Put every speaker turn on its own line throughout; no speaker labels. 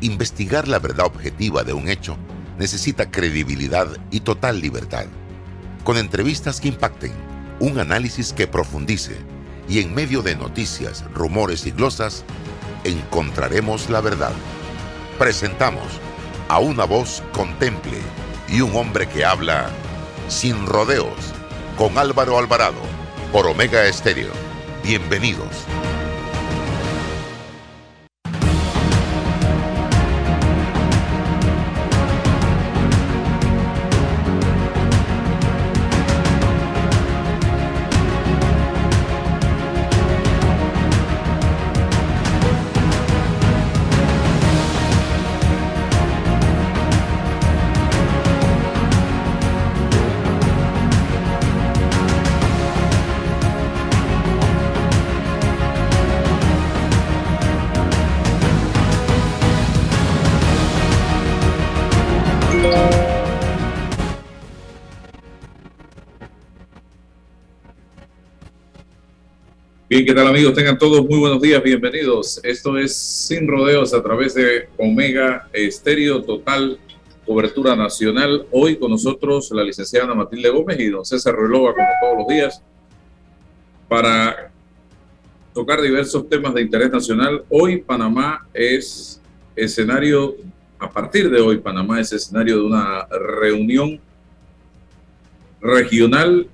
Investigar la verdad objetiva de un hecho necesita credibilidad y total libertad. Con entrevistas que impacten, un análisis que profundice y en medio de noticias, rumores y glosas, encontraremos la verdad. Presentamos a una voz contemple y un hombre que habla sin rodeos con Álvaro Alvarado por Omega Estéreo. Bienvenidos.
¿Qué tal amigos? Tengan todos muy buenos días, bienvenidos. Esto es Sin Rodeos a través de Omega Estéreo Total, cobertura nacional. Hoy con nosotros la licenciada Matilde Gómez y don César Relova, como todos los días, para tocar diversos temas de interés nacional. Hoy Panamá es escenario, a partir de hoy Panamá es escenario de una reunión regional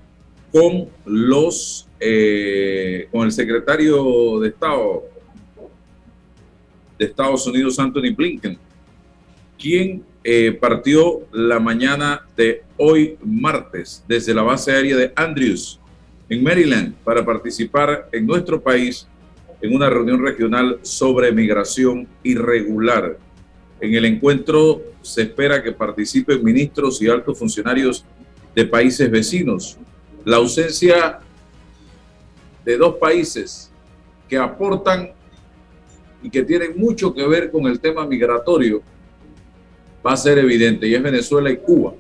con los eh, con el secretario de Estado de Estados Unidos, Anthony Blinken, quien eh, partió la mañana de hoy martes desde la base aérea de Andrews en Maryland para participar en nuestro país en una reunión regional sobre migración irregular. En el encuentro se espera que participen ministros y altos funcionarios de países vecinos. La ausencia de dos países que aportan y que tienen mucho que ver con el tema migratorio va a ser evidente y es Venezuela y Cuba.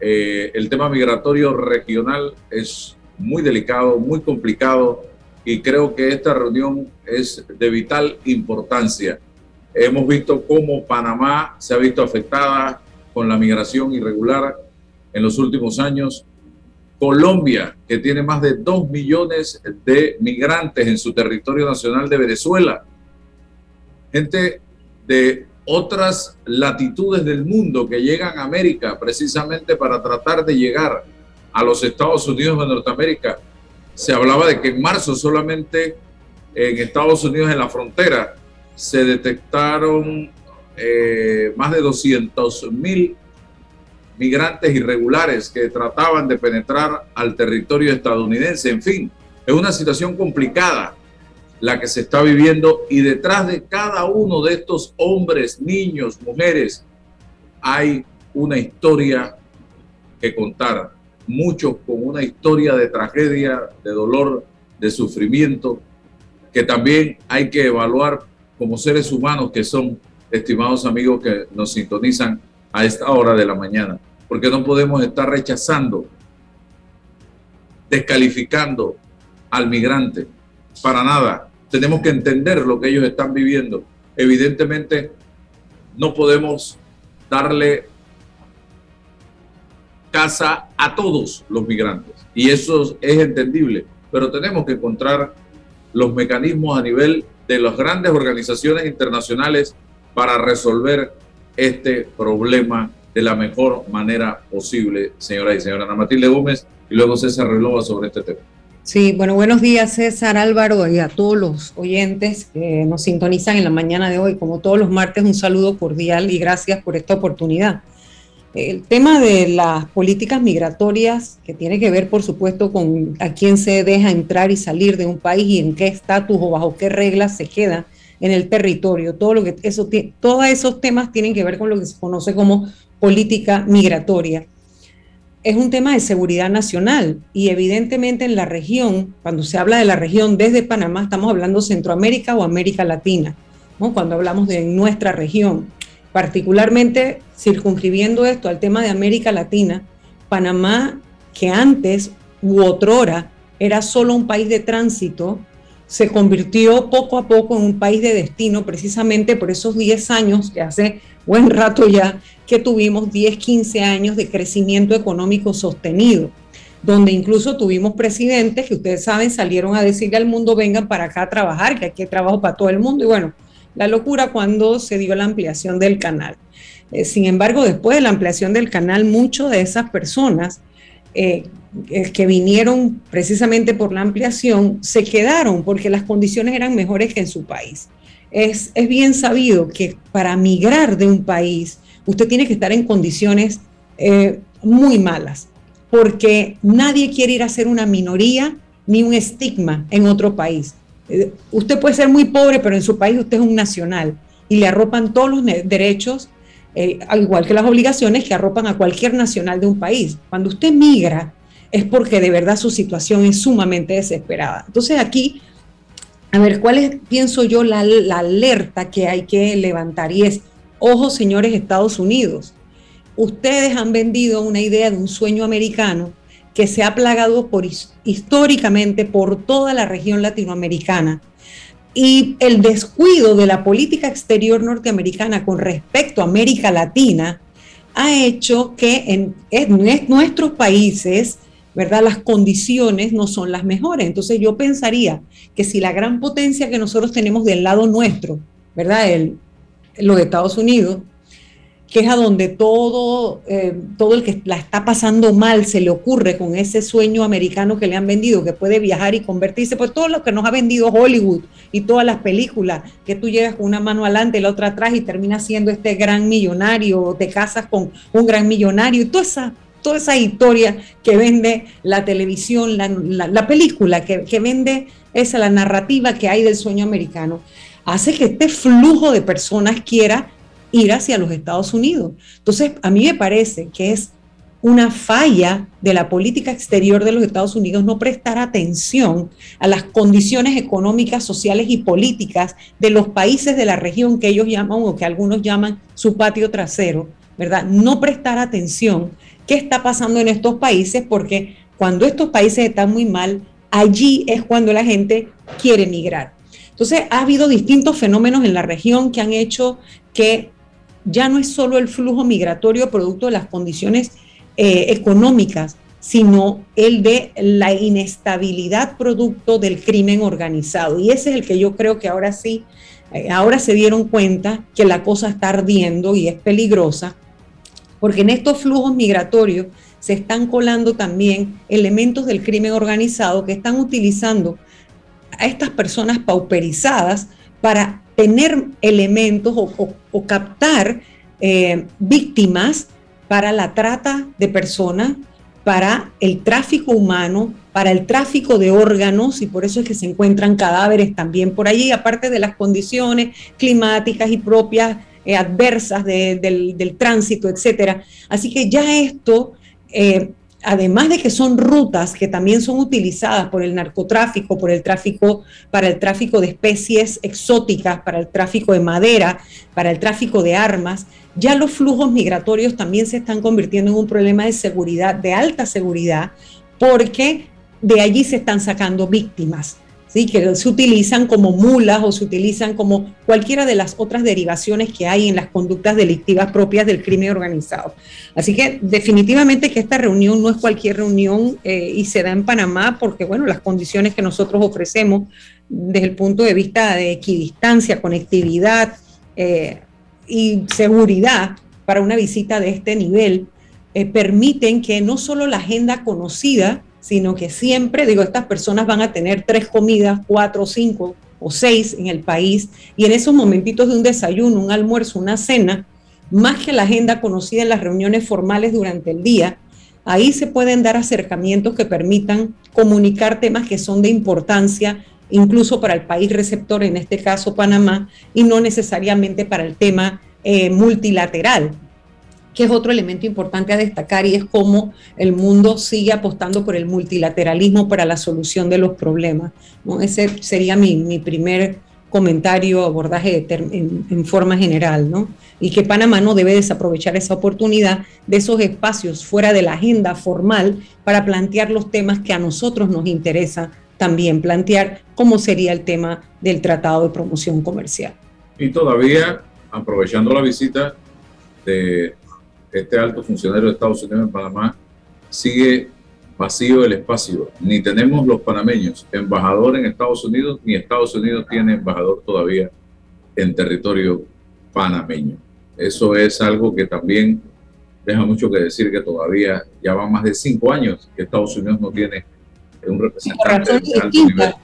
Eh, el tema migratorio regional es muy delicado, muy complicado y creo que esta reunión es de vital importancia. Hemos visto cómo Panamá se ha visto afectada con la migración irregular en los últimos años Colombia, que tiene más de 2 millones de migrantes en su territorio nacional de Venezuela. Gente de otras latitudes del mundo que llegan a América precisamente para tratar de llegar a los Estados Unidos de Norteamérica. Se hablaba de que en marzo solamente en Estados Unidos en la frontera se detectaron eh, más de 200 mil migrantes irregulares que trataban de penetrar al territorio estadounidense. En fin, es una situación complicada la que se está viviendo y detrás de cada uno de estos hombres, niños, mujeres, hay una historia que contar. Muchos con una historia de tragedia, de dolor, de sufrimiento, que también hay que evaluar como seres humanos que son, estimados amigos que nos sintonizan a esta hora de la mañana, porque no podemos estar rechazando, descalificando al migrante, para nada. Tenemos que entender lo que ellos están viviendo. Evidentemente, no podemos darle casa a todos los migrantes, y eso es entendible, pero tenemos que encontrar los mecanismos a nivel de las grandes organizaciones internacionales para resolver este problema de la mejor manera posible, señora y señora Ana Matilde Gómez, y luego César Relova sobre este tema.
Sí, bueno, buenos días César Álvaro y a todos los oyentes que nos sintonizan en la mañana de hoy. Como todos los martes, un saludo cordial y gracias por esta oportunidad. El tema de las políticas migratorias, que tiene que ver, por supuesto, con a quién se deja entrar y salir de un país y en qué estatus o bajo qué reglas se queda en el territorio. Todo lo que eso, todos esos temas tienen que ver con lo que se conoce como política migratoria. Es un tema de seguridad nacional y evidentemente en la región, cuando se habla de la región desde Panamá, estamos hablando Centroamérica o América Latina, cuando hablamos de nuestra región. Particularmente circunscribiendo esto al tema de América Latina, Panamá, que antes u otrora era solo un país de tránsito, se convirtió poco a poco en un país de destino precisamente por esos 10 años, que hace buen rato ya, que tuvimos 10, 15 años de crecimiento económico sostenido, donde incluso tuvimos presidentes que ustedes saben salieron a decirle al mundo vengan para acá a trabajar, que aquí hay trabajo para todo el mundo. Y bueno, la locura cuando se dio la ampliación del canal. Eh, sin embargo, después de la ampliación del canal, muchas de esas personas eh, que vinieron precisamente por la ampliación se quedaron porque las condiciones eran mejores que en su país. Es, es bien sabido que para migrar de un país usted tiene que estar en condiciones muy malas, porque nadie quiere ir a ser una minoría ni un estigma en otro país. usted puede ser muy pobre, pero en su país usted es un nacional y le arropan todos los derechos eh, al igual que las obligaciones que arropan a cualquier nacional de un país. Cuando usted migra es porque de verdad su situación es sumamente desesperada. Entonces aquí, a ver, ¿cuál es, pienso yo, la, alerta que hay que levantar? Y es, ojo señores Estados Unidos, ustedes han vendido una idea de un sueño americano que se ha plagado por, históricamente por toda la región latinoamericana y el descuido de la política exterior norteamericana con respecto a América Latina ha hecho que en, nuestros países, ¿verdad? Las condiciones no son las mejores. Entonces yo pensaría que si la gran potencia que nosotros tenemos del lado nuestro, ¿verdad? El, los Estados Unidos, que es a donde todo, eh, todo el que la está pasando mal se le ocurre con ese sueño americano que le han vendido, que puede viajar y convertirse, pues todo lo que nos ha vendido Hollywood y todas las películas, que tú llegas con una mano adelante y la otra atrás y terminas siendo este gran millonario, o te casas con un gran millonario, y toda esa, toda esa historia que vende la televisión, la, película, que, vende esa, la narrativa que hay del sueño americano, hace que este flujo de personas quiera ir hacia los Estados Unidos. Entonces, a mí me parece que es una falla de la política exterior de los Estados Unidos no prestar atención a las condiciones económicas, sociales y políticas de los países de la región que ellos llaman o que algunos llaman su patio trasero, ¿verdad? No prestar atención qué está pasando en estos países porque cuando estos países están muy mal, allí es cuando la gente quiere emigrar. Entonces, ha habido distintos fenómenos en la región que han hecho que ya no es solo el flujo migratorio producto de las condiciones eh, económicas, sino el de la inestabilidad producto del crimen organizado. Y ese es el que yo creo que ahora sí, eh, ahora se dieron cuenta que la cosa está ardiendo y es peligrosa, porque en estos flujos migratorios se están colando también elementos del crimen organizado que están utilizando a estas personas pauperizadas para tener elementos o, captar eh, víctimas para la trata de personas, para el tráfico humano, para el tráfico de órganos, y por eso es que se encuentran cadáveres también por allí, aparte de las condiciones climáticas y propias eh, adversas del, tránsito, etcétera. Así que ya esto eh, además de que son rutas que también son utilizadas por el narcotráfico, por el tráfico, para el tráfico de especies exóticas, para el tráfico de madera, para el tráfico de armas, ya los flujos migratorios también se están convirtiendo en un problema de seguridad, de alta seguridad, porque de allí se están sacando víctimas que se utilizan como mulas o se utilizan como cualquiera de las otras derivaciones que hay en las conductas delictivas propias del crimen organizado. Así que definitivamente que esta reunión no es cualquier reunión eh, y se da en Panamá porque, bueno, las condiciones que nosotros ofrecemos desde el punto de vista de equidistancia, conectividad eh, y seguridad para una visita de este nivel eh, permiten que no solo la agenda conocida, sino que siempre, digo, estas personas van a tener tres comidas, cuatro, cinco o seis en el país, y en esos momentitos de un desayuno, un almuerzo, una cena, más que la agenda conocida en las reuniones formales durante el día, ahí se pueden dar acercamientos que permitan comunicar temas que son de importancia incluso para el país receptor, en este caso Panamá, y no necesariamente para el tema eh, multilateral que es otro elemento importante a destacar y es cómo el mundo sigue apostando por el multilateralismo para la solución de los problemas. ¿no? Ese sería mi, mi primer comentario, abordaje en, forma general, ¿no? Y que Panamá no debe desaprovechar esa oportunidad de esos espacios fuera de la agenda formal para plantear los temas que a nosotros nos interesa también plantear cómo sería el tema del Tratado de Promoción Comercial.
Y todavía, aprovechando la visita de este alto funcionario de Estados Unidos en Panamá, sigue vacío el espacio. Ni tenemos los panameños embajador en Estados Unidos, ni Estados Unidos tiene embajador todavía en territorio panameño. Eso es algo que también deja mucho que decir que todavía ya van más de cinco años que Estados Unidos no tiene un representante de alto nivel.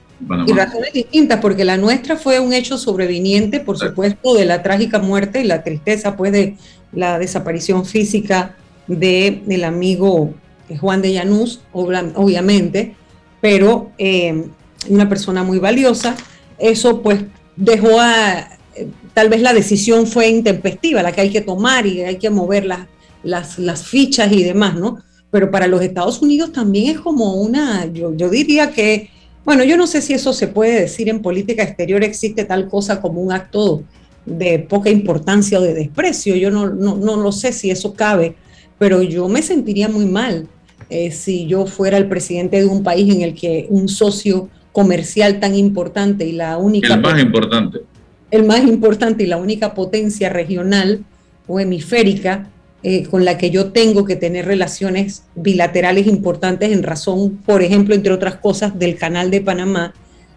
Y razones distintas, porque la nuestra fue un hecho sobreviniente, por supuesto, de la trágica muerte y la tristeza, pues, de la desaparición física de, del amigo Juan de Llanús, obviamente, pero eh, una persona muy valiosa. Eso, pues, dejó a. Eh, tal vez la decisión fue intempestiva, la que hay que tomar y hay que mover las, las, las fichas y demás, ¿no? Pero para los Estados Unidos también es como una. Yo, yo diría que bueno, yo no sé si eso se puede decir en política exterior, existe tal cosa como un acto de poca importancia o de desprecio. Yo no, no, no lo sé si eso cabe, pero yo me sentiría muy mal eh, si yo fuera el presidente de un país en el que un socio comercial tan importante y la única...
El más importante.
El más importante y la única potencia regional o hemisférica eh, con la que yo tengo que tener relaciones bilaterales importantes en razón, por ejemplo, entre otras cosas, del canal de Panamá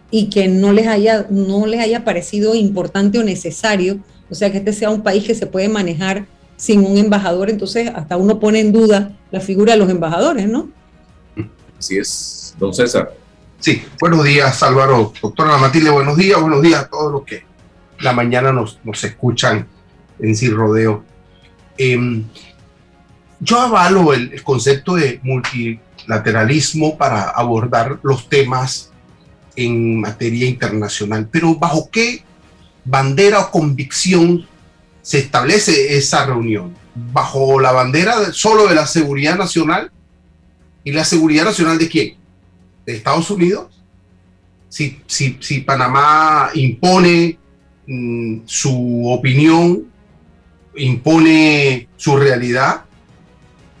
y que no les haya, no les haya parecido importante o necesario, o sea, que este sea un país que se puede manejar sin un embajador, entonces hasta uno pone en duda la figura de los embajadores, ¿no?
Así es, don César.
Sí, buenos días Álvaro, doctora Matilde, buenos días, buenos días a todos los que la mañana nos, nos escuchan en Sin Rodeo. Em, yo avalo el, concepto de multilateralismo para abordar los temas en materia internacional, pero ¿bajo qué bandera o convicción se establece esa reunión? ¿Bajo la bandera solo de la seguridad nacional? ¿Y la seguridad nacional de quién? ¿De Estados Unidos? Si, si, si Panamá impone mm, su opinión impone su realidad.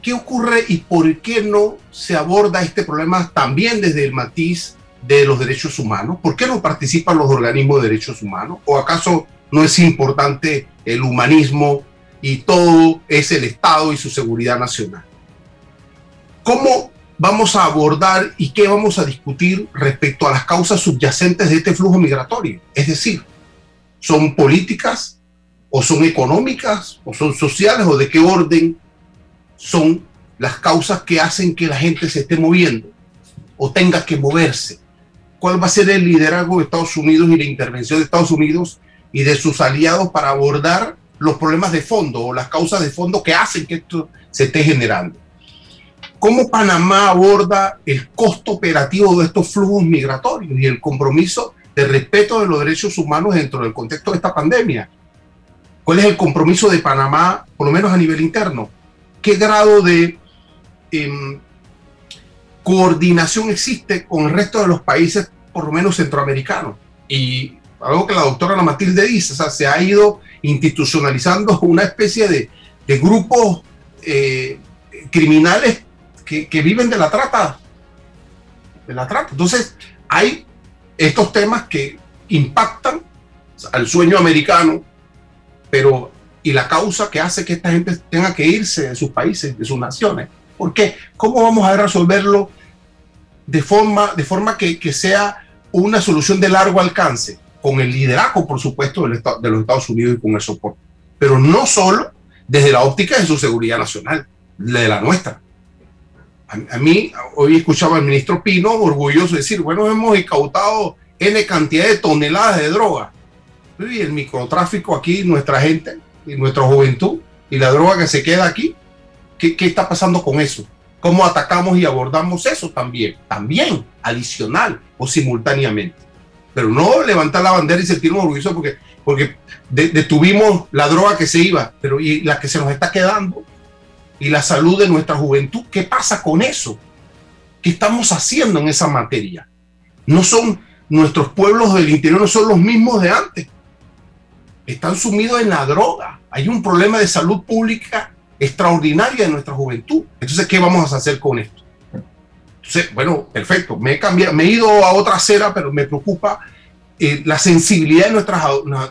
¿Qué ocurre y por qué no se aborda este problema también desde el matiz de los derechos humanos? ¿Por qué no participan los organismos de derechos humanos? ¿O acaso no es importante el humanismo y todo es el Estado y su seguridad nacional? ¿Cómo vamos a abordar y qué vamos a discutir respecto a las causas subyacentes de este flujo migratorio? Es decir, ¿son políticas o son económicas, o son sociales, o de qué orden son las causas que hacen que la gente se esté moviendo o tenga que moverse. ¿Cuál va a ser el liderazgo de Estados Unidos y la intervención de Estados Unidos y de sus aliados para abordar los problemas de fondo o las causas de fondo que hacen que esto se esté generando? ¿Cómo Panamá aborda el costo operativo de estos flujos migratorios y el compromiso de respeto de los derechos humanos dentro del contexto de esta pandemia? ¿Cuál es el compromiso de Panamá, por lo menos a nivel interno? ¿Qué grado de em, coordinación existe con el resto de los países, por lo menos centroamericanos? Y algo que la doctora Ana Matilde dice, o sea, se ha ido institucionalizando una especie de, grupos eh, criminales que, que, viven de la trata. De la trata. Entonces, hay estos temas que impactan al sueño americano, pero y la causa que hace que esta gente tenga que irse de sus países, de sus naciones. ¿Por qué? ¿Cómo vamos a resolverlo de forma, de forma que, sea una solución de largo alcance? Con el liderazgo, por supuesto, de los Estados Unidos y con el soporte. Pero no solo desde la óptica de su seguridad nacional, de la nuestra. A, mí, hoy escuchaba al ministro Pino orgulloso decir, bueno, hemos incautado N cantidad de toneladas de droga y el microtráfico aquí, nuestra gente y nuestra juventud y la droga que se queda aquí. ¿Qué, qué está pasando con eso? ¿Cómo atacamos y abordamos eso también? También, adicional o simultáneamente. Pero no levantar la bandera y sentirnos orgullosos porque, porque detuvimos la droga que se iba, pero y la que se nos está quedando y la salud de nuestra juventud. ¿Qué pasa con eso? ¿Qué estamos haciendo en esa materia? No son nuestros pueblos del interior, no son los mismos de antes están sumidos en la droga. Hay un problema de salud pública extraordinaria en nuestra juventud. Entonces, ¿qué vamos a hacer con esto? bueno, perfecto, me he cambiado, me he ido a otra acera, pero me preocupa eh, la sensibilidad de nuestras,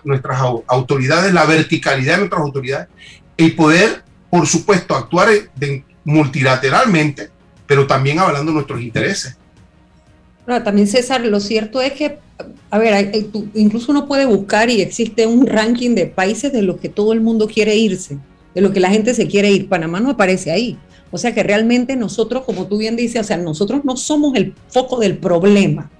nuestras autoridades, la verticalidad de nuestras autoridades, y poder, por supuesto, actuar multilateralmente, pero también hablando de nuestros intereses.
también César, lo cierto es que, a ver, incluso uno puede buscar y existe un ranking de países de los que todo el mundo quiere irse, de los que la gente se quiere ir. Panamá no aparece ahí. O sea que realmente nosotros, como tú bien dices, o sea, nosotros no somos el foco del problema.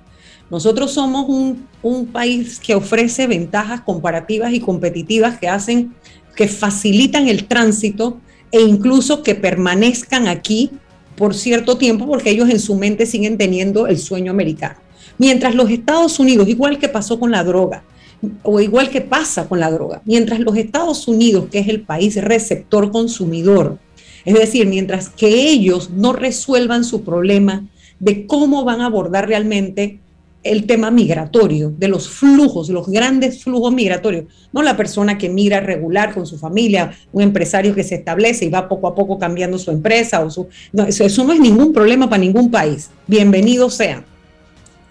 Nosotros somos un, un país que ofrece ventajas comparativas y competitivas que hacen, que facilitan el tránsito e incluso que permanezcan aquí por cierto tiempo porque ellos en su mente siguen teniendo el sueño americano. Mientras los Estados Unidos, igual que pasó con la droga, o igual que pasa con la droga, mientras los Estados Unidos, que es el país receptor consumidor, es decir, mientras que ellos no resuelvan su problema de cómo van a abordar realmente el tema migratorio, de los flujos, los grandes flujos migratorios, no la persona que migra regular con su familia, un empresario que se establece y va poco a poco cambiando su empresa o su eso, eso no es ningún problema para ningún país. Bienvenidos sean.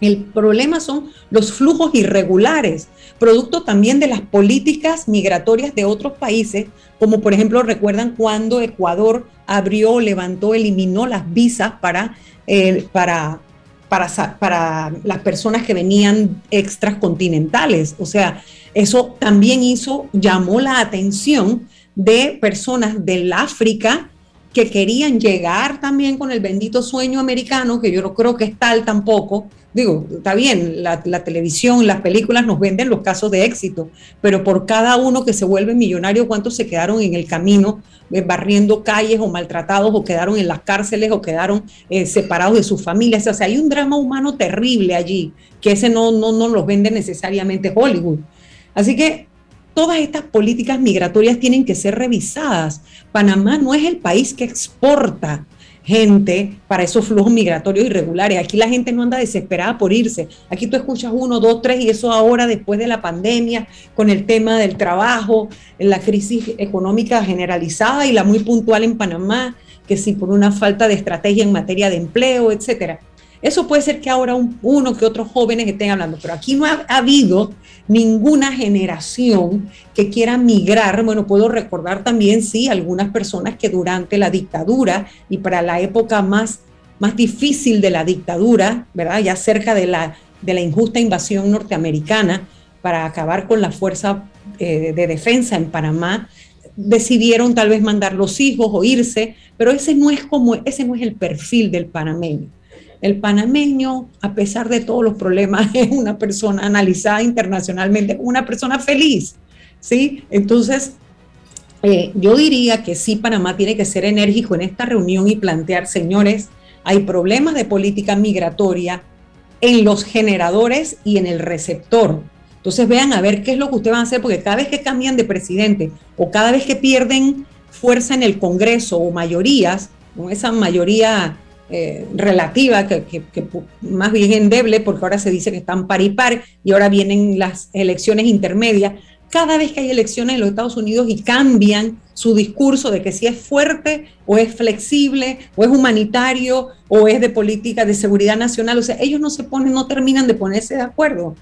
El problema son los flujos irregulares, producto también de las políticas migratorias de otros países, como por ejemplo recuerdan cuando Ecuador abrió, levantó, eliminó las visas para, eh, para, para, las personas que venían extras continentales. O sea, eso también hizo, llamó la atención de personas del África que querían llegar también con el bendito sueño americano, que yo no creo que es tal tampoco, digo, está bien, la, televisión, las películas nos venden los casos de éxito, pero por cada uno que se vuelve millonario, ¿cuántos se quedaron en el camino eh, barriendo calles o maltratados o quedaron en las cárceles o quedaron eh, separados de sus familias? O sea, hay un drama humano terrible allí, que ese no, no, no los vende necesariamente Hollywood. Así que todas estas políticas migratorias tienen que ser revisadas. Panamá no es el país que exporta gente para esos flujos migratorios irregulares. Aquí la gente no anda desesperada por irse. Aquí tú escuchas uno, dos, tres y eso ahora después de la pandemia, con el tema del trabajo, la crisis económica generalizada y la muy puntual en Panamá, que si por una falta de estrategia en materia de empleo, etcétera. Eso puede ser que ahora uno que otros jóvenes estén hablando, pero aquí no ha, habido ninguna generación que quiera migrar. Bueno, puedo recordar también, sí, algunas personas que durante la dictadura y para la época más, más difícil de la dictadura, ¿verdad? Ya cerca de la, de la injusta invasión norteamericana para acabar con la fuerza eh, de defensa en Panamá, decidieron tal vez mandar los hijos o irse, pero ese no es como ese no es el perfil del panameño. El panameño, a pesar de todos los problemas, es una persona analizada internacionalmente una persona feliz, ¿sí? Entonces, eh, yo diría que sí, Panamá tiene que ser enérgico en esta reunión y plantear, señores, hay problemas de política migratoria en los generadores y en el receptor. Entonces vean a ver qué es lo que ustedes van a hacer, porque cada vez que cambian de presidente o cada vez que pierden fuerza en el Congreso o mayorías, con esa mayoría eh, relativa, que, más bien endeble, porque ahora se dice que están par y par y ahora vienen las elecciones intermedias. Cada vez que hay elecciones en los Estados Unidos y cambian su discurso de que si es fuerte o es flexible o es humanitario o es de política de seguridad nacional, o sea, ellos no se ponen, no terminan de ponerse de acuerdo.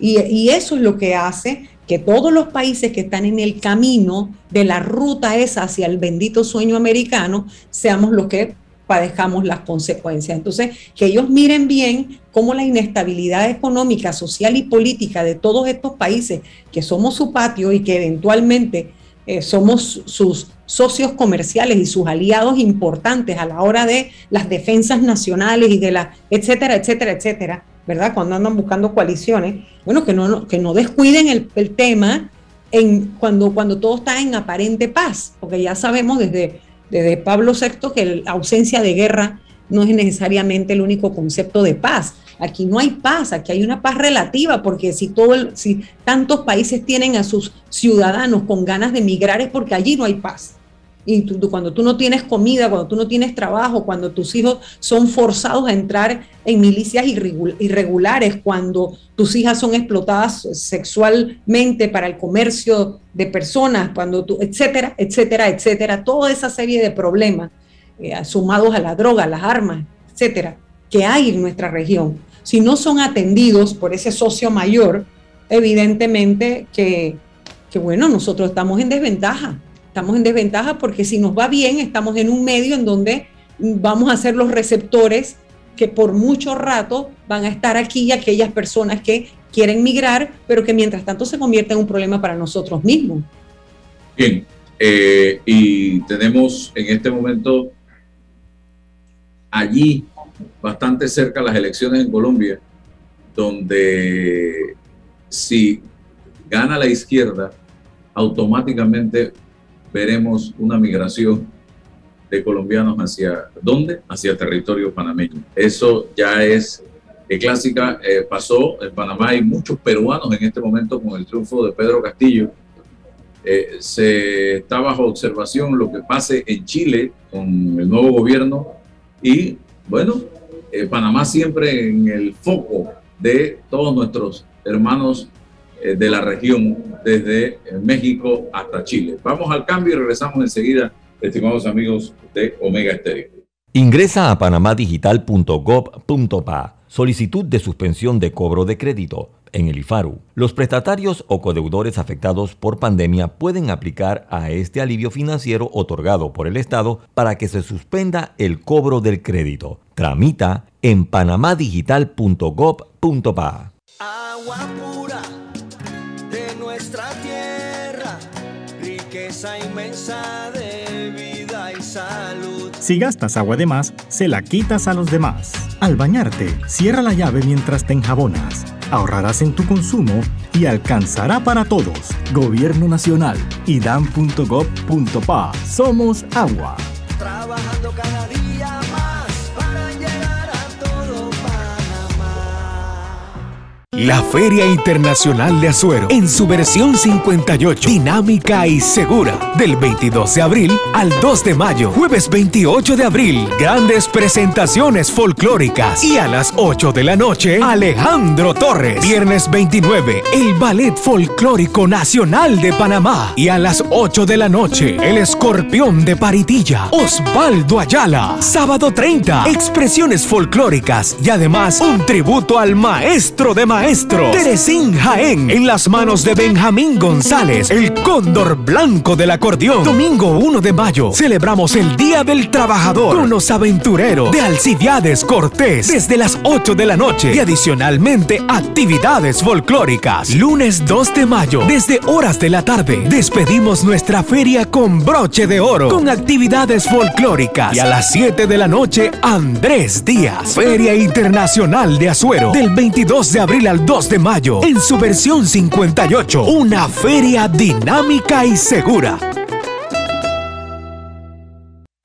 Y, y eso es lo que hace que todos los países que están en el camino de la ruta esa hacia el bendito sueño americano seamos los que padezcamos las consecuencias. Entonces, que ellos miren bien cómo la inestabilidad económica, social y política de todos estos países, que somos su patio y que eventualmente eh, somos sus socios comerciales y sus aliados importantes a la hora de las defensas nacionales y de la, etcétera, etcétera, etcétera, ¿verdad? Cuando andan buscando coaliciones, bueno, que no, que no descuiden el, el tema en, cuando, cuando todo está en aparente paz, porque ya sabemos desde desde Pablo VI que la ausencia de guerra no es necesariamente el único concepto de paz. Aquí no hay paz, aquí hay una paz relativa, porque si, todo si tantos países tienen a sus ciudadanos con ganas de emigrar es porque allí no hay paz. Y cuando tú no tienes comida, cuando tú no tienes trabajo, cuando tus hijos son forzados a entrar en milicias irregulares, cuando tus hijas son explotadas sexualmente para el comercio de personas, cuando tú, etcétera, etcétera, etcétera, toda esa serie de problemas eh, sumados a la droga, las armas, etcétera. que hay en nuestra región. Si no son atendidos por ese socio mayor, evidentemente que, que bueno, nosotros estamos en desventaja. Estamos en desventaja porque si nos va bien, estamos en un medio en donde vamos a ser los receptores que por mucho rato van a estar aquí aquellas personas que quieren migrar, pero que mientras tanto se convierte en un problema para nosotros mismos.
Bien, eh, y tenemos en este momento allí, bastante cerca, las elecciones en Colombia, donde si gana la izquierda, automáticamente veremos una migración de colombianos hacia dónde? Hacia territorio panameño. Eso ya es clásica, eh, pasó en Panamá, hay muchos peruanos en este momento con el triunfo de Pedro Castillo. Eh, se está bajo observación lo que pase en Chile con el nuevo gobierno y bueno, eh, Panamá siempre en el foco de todos nuestros hermanos de la región, desde México hasta Chile. Vamos al cambio y regresamos enseguida estimados amigos de Omega Estéreo.
Ingresa a panamadigital.gov.pa. Solicitud de suspensión de cobro de crédito. En el IFARU, los prestatarios o codeudores afectados por pandemia pueden aplicar a este alivio financiero otorgado por el Estado para que se suspenda el cobro del crédito. Tramita en panamadigital.gov.pa.
Agua pura nuestra tierra, riqueza inmensa de vida y salud.
Si gastas agua de más, se la quitas a los demás. Al bañarte, cierra la llave mientras te enjabonas. Ahorrarás en tu consumo y alcanzará para todos. Gobierno Nacional, idam.gov.pa. Somos agua.
Trabajando cada día
La Feria Internacional de Azuero, en su versión 58, dinámica y segura, del 22 de abril al 2 de mayo, jueves 28 de abril, grandes presentaciones folclóricas. Y a las 8 de la noche, Alejandro Torres, viernes 29, el Ballet Folclórico Nacional de Panamá. Y a las 8 de la noche, el Escorpión de Paritilla, Osvaldo Ayala, sábado 30, expresiones folclóricas y además un tributo al maestro de maestros, Teresín Jaén, en las manos de Benjamín González, el cóndor blanco del acordeón. Domingo 1 de mayo, celebramos el Día del Trabajador con los aventureros de Alcibiades Cortés desde las 8 de la noche y adicionalmente actividades folclóricas. Lunes 2 de mayo, desde horas de la tarde, despedimos nuestra feria con broche de oro, con actividades folclóricas. Y a las 7 de la noche, Andrés Díaz, Feria Internacional de Azuero, del 22 de abril al 2 de mayo, en su versión 58, una feria dinámica y segura.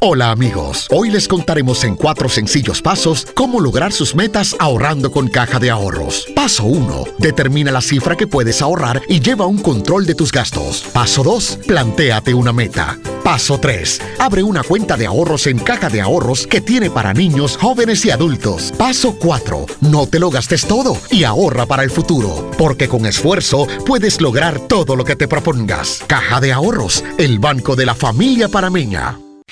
Hola amigos, hoy les contaremos en cuatro sencillos pasos cómo lograr sus metas ahorrando con caja de ahorros. Paso 1. Determina la cifra que puedes ahorrar y lleva un control de tus gastos. Paso 2. Plantéate una meta. Paso 3. Abre una cuenta de ahorros en caja de ahorros que tiene para niños, jóvenes y adultos. Paso 4. No te lo gastes todo y ahorra para el futuro, porque con esfuerzo puedes lograr todo lo que te propongas. Caja de ahorros, el banco de la familia parameña.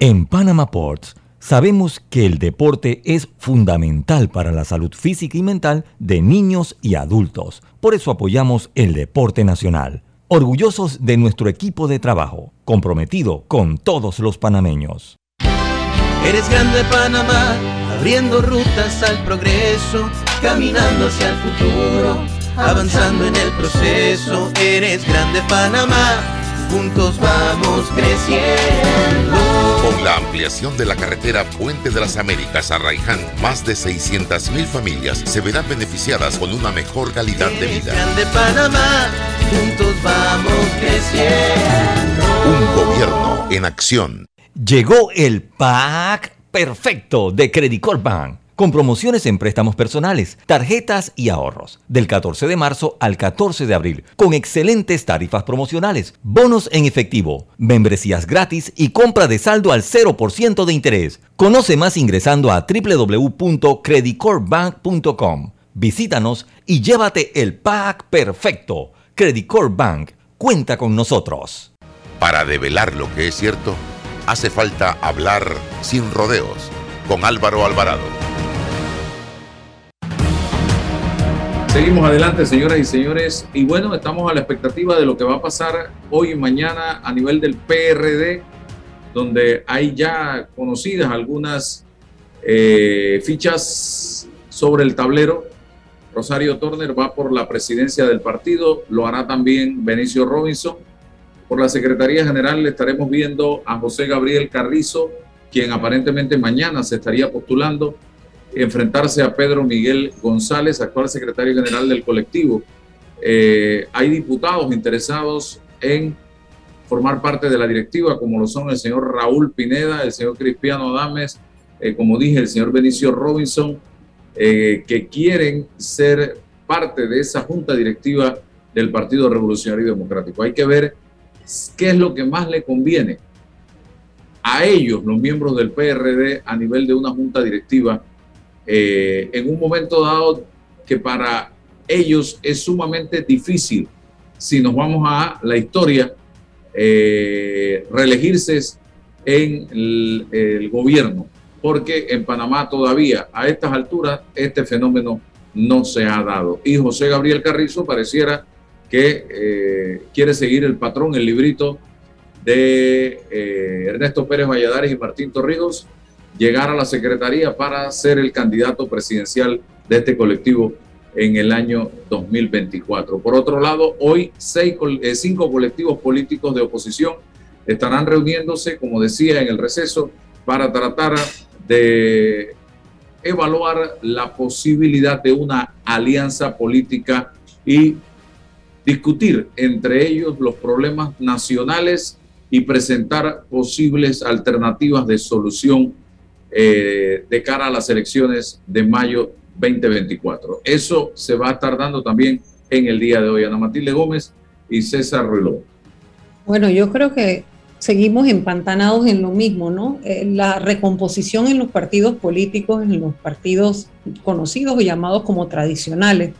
En Panama Ports sabemos que el deporte es fundamental para la salud física y mental de niños y adultos. Por eso apoyamos el deporte nacional. Orgullosos de nuestro equipo de trabajo, comprometido con todos los panameños.
Eres grande Panamá, abriendo rutas al progreso, caminando hacia el futuro, avanzando en el proceso. Eres grande Panamá, juntos vamos creciendo.
Con la ampliación de la carretera Puente de las Américas a Raiján, más de 600.000 familias se verán beneficiadas con una mejor calidad de vida.
grande Panamá, juntos vamos creciendo.
Un gobierno en acción.
Llegó el pack perfecto de Credit Corp Bank. Con promociones en préstamos personales, tarjetas y ahorros, del 14 de marzo al 14 de abril, con excelentes tarifas promocionales, bonos en efectivo, membresías gratis y compra de saldo al 0% de interés. Conoce más ingresando a www.creditcorpbank.com. Visítanos y llévate el pack perfecto. Credit Corp Bank cuenta con nosotros.
Para develar lo que es cierto, hace falta hablar sin rodeos con Álvaro Alvarado.
Seguimos adelante, señoras y señores. Y bueno, estamos a la expectativa de lo que va a pasar hoy y mañana a nivel del PRD, donde hay ya conocidas algunas eh, fichas sobre el tablero. Rosario Turner va por la presidencia del partido, lo hará también Benicio Robinson. Por la Secretaría General le estaremos viendo a José Gabriel Carrizo, quien aparentemente mañana se estaría postulando enfrentarse a Pedro Miguel González, actual secretario general del colectivo. Eh, hay diputados interesados en formar parte de la directiva, como lo son el señor Raúl Pineda, el señor Cristiano Adames, eh, como dije, el señor Benicio Robinson, eh, que quieren ser parte de esa junta directiva del Partido Revolucionario Democrático. Hay que ver qué es lo que más le conviene a ellos, los miembros del PRD, a nivel de una junta directiva, eh, en un momento dado que para ellos es sumamente difícil, si nos vamos a la historia, eh, reelegirse en el, gobierno, porque en Panamá todavía a estas alturas este fenómeno no se ha dado. Y José Gabriel Carrizo pareciera que eh, quiere seguir el patrón, el librito de Ernesto Pérez Valladares y Martín Torrijos, llegar a la Secretaría para ser el candidato presidencial de este colectivo en el año 2024. Por otro lado, hoy seis, eh, cinco colectivos políticos de oposición estarán reuniéndose, como decía, en el receso para tratar de evaluar la posibilidad de una alianza política y discutir entre ellos los problemas nacionales y presentar posibles alternativas de solución eh, de cara a las elecciones de mayo 2024. Eso se va a estar dando también en el día de hoy. Ana Matilde Gómez y César Ruiló.
Bueno, yo creo que seguimos empantanados en lo mismo, ¿no? Eh, la recomposición en los partidos políticos, en los partidos conocidos o llamados como tradicionales.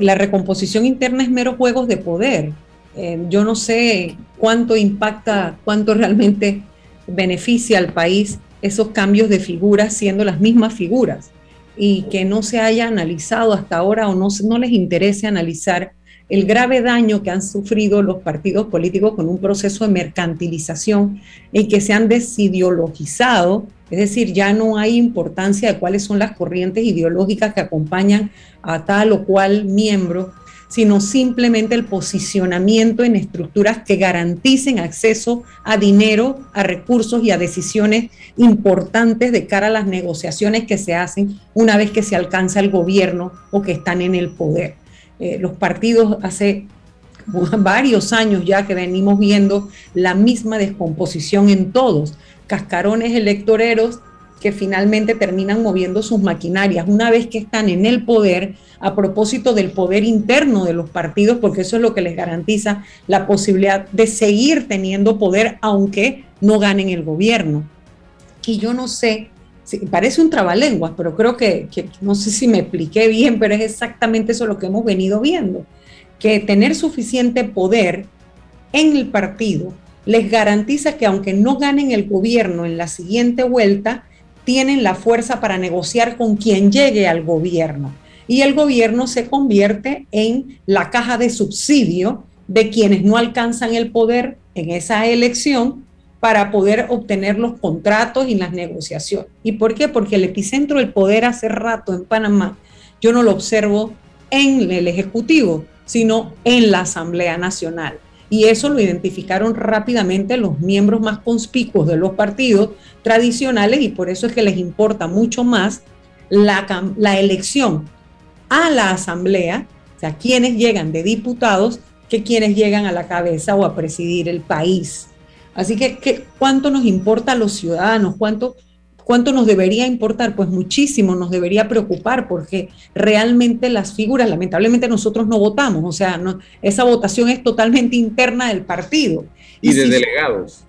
La recomposición interna es mero juegos de poder. Eh, yo no sé cuánto impacta, cuánto realmente beneficia al país esos cambios de figuras siendo las mismas figuras y que no se haya analizado hasta ahora o no, no les interese analizar el grave daño que han sufrido los partidos políticos con un proceso de mercantilización en que se han desideologizado, es decir, ya no hay importancia de cuáles son las corrientes ideológicas que acompañan a tal o cual miembro, sino simplemente el posicionamiento en estructuras que garanticen acceso a dinero, a recursos y a decisiones importantes de cara a las negociaciones que se hacen una vez que se alcanza el gobierno o que están en el poder. Eh, los partidos hace varios años ya que venimos viendo la misma descomposición en todos, cascarones electoreros que finalmente terminan moviendo sus maquinarias una vez que están en el poder a propósito del poder interno de los partidos, porque eso es lo que les garantiza la posibilidad de seguir teniendo poder aunque no ganen el gobierno. Y yo no sé, parece un trabalenguas, pero creo que, que no sé si me expliqué bien, pero es exactamente eso lo que hemos venido viendo, que tener suficiente poder en el partido les garantiza que aunque no ganen el gobierno en la siguiente vuelta, tienen la fuerza para negociar con quien llegue al gobierno. Y el gobierno se convierte en la caja de subsidio de quienes no alcanzan el poder en esa elección para poder obtener los contratos y las negociaciones. ¿Y por qué? Porque el epicentro del poder hace rato en Panamá, yo no lo observo en el Ejecutivo, sino en la Asamblea Nacional. Y eso lo identificaron rápidamente los miembros más conspicuos de los partidos tradicionales y por eso es que les importa mucho más la, elección a la Asamblea, o sea, quienes llegan de diputados, que quienes llegan a la cabeza o a presidir el país. Así que, ¿cuánto nos importa a los ciudadanos? ¿Cuánto, ¿Cuánto nos debería importar? Pues muchísimo nos debería preocupar porque realmente las figuras, lamentablemente nosotros no votamos, o sea, no, esa votación es totalmente interna del partido.
Y, de delegados.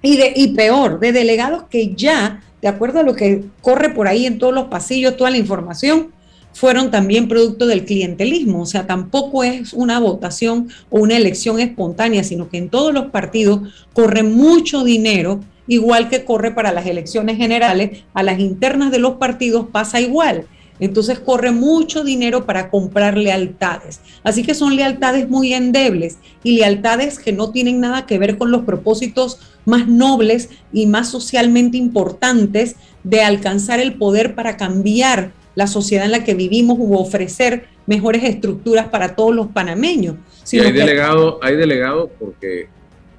Y, de, y peor, de delegados que ya, de acuerdo a lo que corre por ahí en todos los pasillos, toda la información, fueron también producto del clientelismo, o sea, tampoco es una votación o una elección espontánea, sino que en todos los partidos corre mucho dinero igual que corre para las elecciones generales, a las internas de los partidos pasa igual. Entonces corre mucho dinero para comprar lealtades. Así que son lealtades muy endebles y lealtades que no tienen nada que ver con los propósitos más nobles y más socialmente importantes de alcanzar el poder para cambiar la sociedad en la que vivimos u ofrecer mejores estructuras para todos los panameños.
Sí, hay delegados, hay delegados porque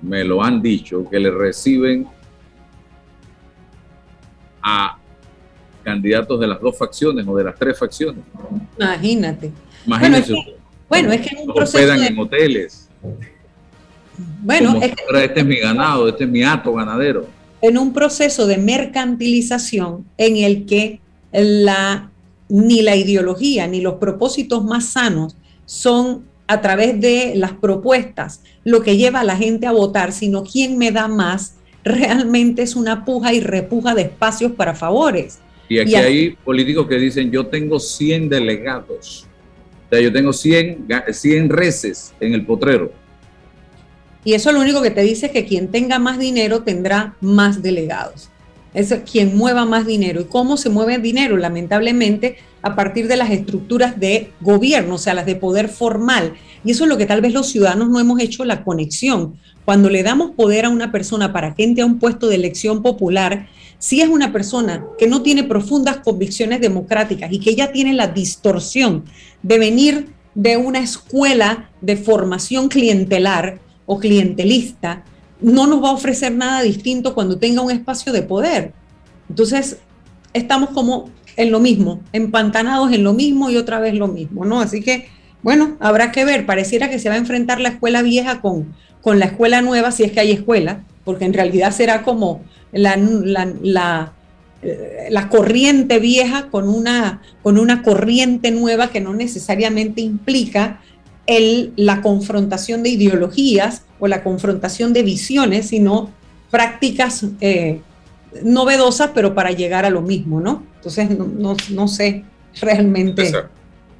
me lo han dicho, que le reciben a candidatos de las dos facciones o de las tres facciones.
Imagínate.
Imagínense.
Bueno, es que, en un proceso
de... en hoteles.
Bueno,
es que, este es mi ganado, este es mi hato ganadero.
En un proceso de mercantilización en el que la, ni la ideología ni los propósitos más sanos son a través de las propuestas lo que lleva a la gente a votar, sino quién me da más realmente es una puja y repuja de espacios para favores.
Y aquí hay políticos que dicen, yo tengo 100 delegados, o sea, yo tengo 100, 100 reces en el potrero.
Y eso lo único que te dice es que quien tenga más dinero tendrá más delegados. Es quien mueva más dinero. ¿Y cómo se mueve el dinero? Lamentablemente a partir de las estructuras de gobierno, o sea, las de poder formal. Y eso es lo que tal vez los ciudadanos no hemos hecho la conexión. Cuando le damos poder a una persona para que entre a un puesto de elección popular, si es una persona que no tiene profundas convicciones democráticas y que ya tiene la distorsión de venir de una escuela de formación clientelar o clientelista, no nos va a ofrecer nada distinto cuando tenga un espacio de poder. Entonces, estamos como en lo mismo, empantanados en lo mismo y otra vez lo mismo, ¿no? Así que, bueno, habrá que ver, pareciera que se va a enfrentar la escuela vieja con, con la escuela nueva, si es que hay escuela, porque en realidad será como la, la, eh, la, corriente vieja con una, con una corriente nueva que no necesariamente implica el, la confrontación de ideologías o la confrontación de visiones, sino prácticas eh, novedosas, pero para llegar a lo mismo, ¿no? Entonces, no, no, sé realmente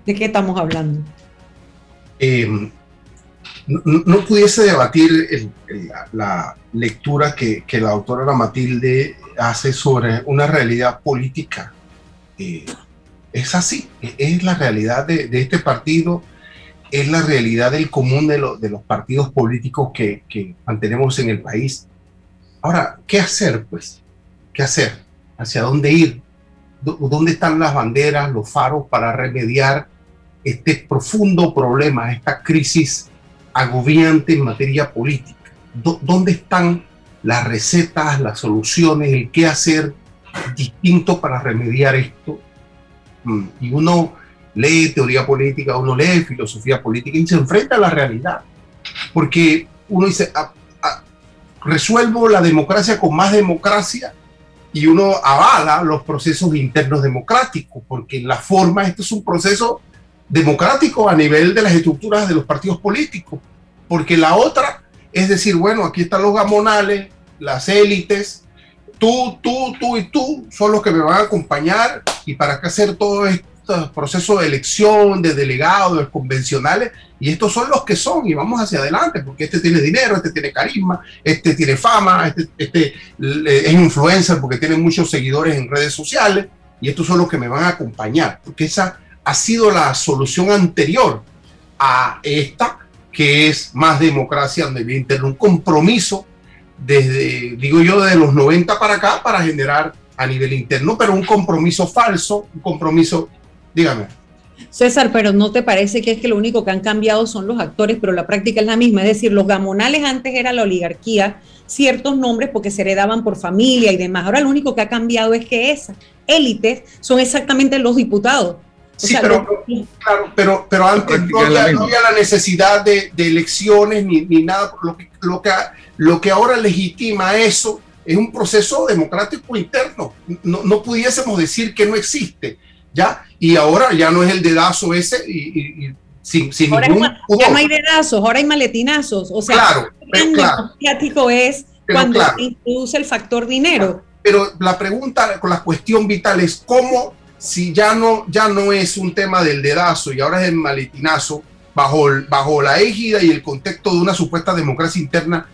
de qué estamos hablando.
Eh, no, pudiese debatir la, lectura que, la doctora Matilde hace sobre una realidad política. Eh, es así, es la realidad de, este partido, es la realidad del común de, de los partidos políticos que, que, mantenemos en el país. Ahora, ¿qué hacer? Pues, ¿qué hacer? ¿Hacia dónde ir? ¿Dónde están las banderas, los faros para remediar este profundo problema, esta crisis agobiante en materia política. ¿Dónde están las recetas, las soluciones, el qué hacer distinto para remediar esto? Mm, y uno lee teoría política, uno lee filosofía política y se enfrenta a la realidad. Porque uno dice, ah, ah, resuelvo la democracia con más democracia y uno avala los procesos internos democráticos, porque la forma esto es un proceso democrático a nivel de las estructuras de los partidos políticos, porque la otra es decir, bueno, aquí están los gamonales, las élites, tú, tú, tú y tú son los que me van a acompañar y para qué hacer todo este proceso de elección, de delegados, de convencionales, y estos son los que son y vamos hacia adelante, porque este tiene dinero, este tiene carisma, este tiene fama, este, este es influencer porque tiene muchos seguidores en redes sociales, y estos son los que me van a acompañar, porque esa ha sido la solución anterior a esta, que es más democracia, donde viene un compromiso desde, digo yo, de los 90 para acá para generar a nivel interno, pero un compromiso falso, un compromiso, dígame.
César, pero ¿no te parece que es que lo único que han cambiado son los actores, pero la práctica es la misma? Es decir, los gamonales antes era la oligarquía, ciertos nombres porque se heredaban por familia y demás. Ahora lo único que ha cambiado es que esas élites son exactamente los diputados
Sí, pero, claro, pero, pero antes no había, la necesidad de, elecciones ni, ni, nada. Lo que, lo, que, lo que ahora legitima eso es un proceso democrático interno. No, no pudiésemos decir que no existe, ¿ya? Y ahora ya no es el dedazo ese y, y, sin, sin
ahora
ningún
es, ya no hay dedazos, ahora hay maletinazos. O sea,
Claro,
el
claro.
democrático es
Pero
cuando
claro.
se introduce el factor dinero.
Pero la pregunta, con la cuestión vital es cómo, si ya no, ya no es un tema del dedazo y ahora es el maletinazo, bajo, bajo la égida y el contexto de una supuesta democracia interna,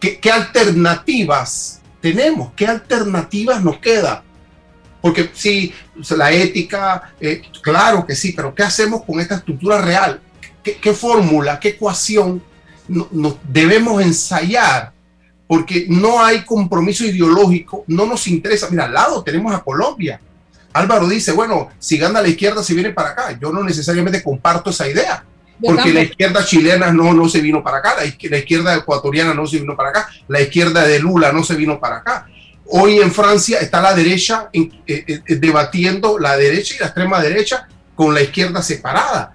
¿qué, alternativas tenemos? ¿Qué alternativas nos queda? Porque sí, la ética, eh, claro que sí, pero ¿qué hacemos con esta estructura real? ¿Qué, fórmula, qué ecuación no- nos debemos ensayar? Porque no hay compromiso ideológico, no nos interesa. Mira, al lado tenemos a Colombia. Álvaro dice, bueno, si gana la izquierda se viene para acá. Yo no necesariamente comparto esa idea. Porque la izquierda chilena no, no se vino para acá, la izquierda, la izquierda ecuatoriana no se vino para acá, la izquierda de Lula no se vino para acá. Hoy en Francia está la derecha eh, eh, debatiendo la derecha y la extrema derecha con la izquierda separada.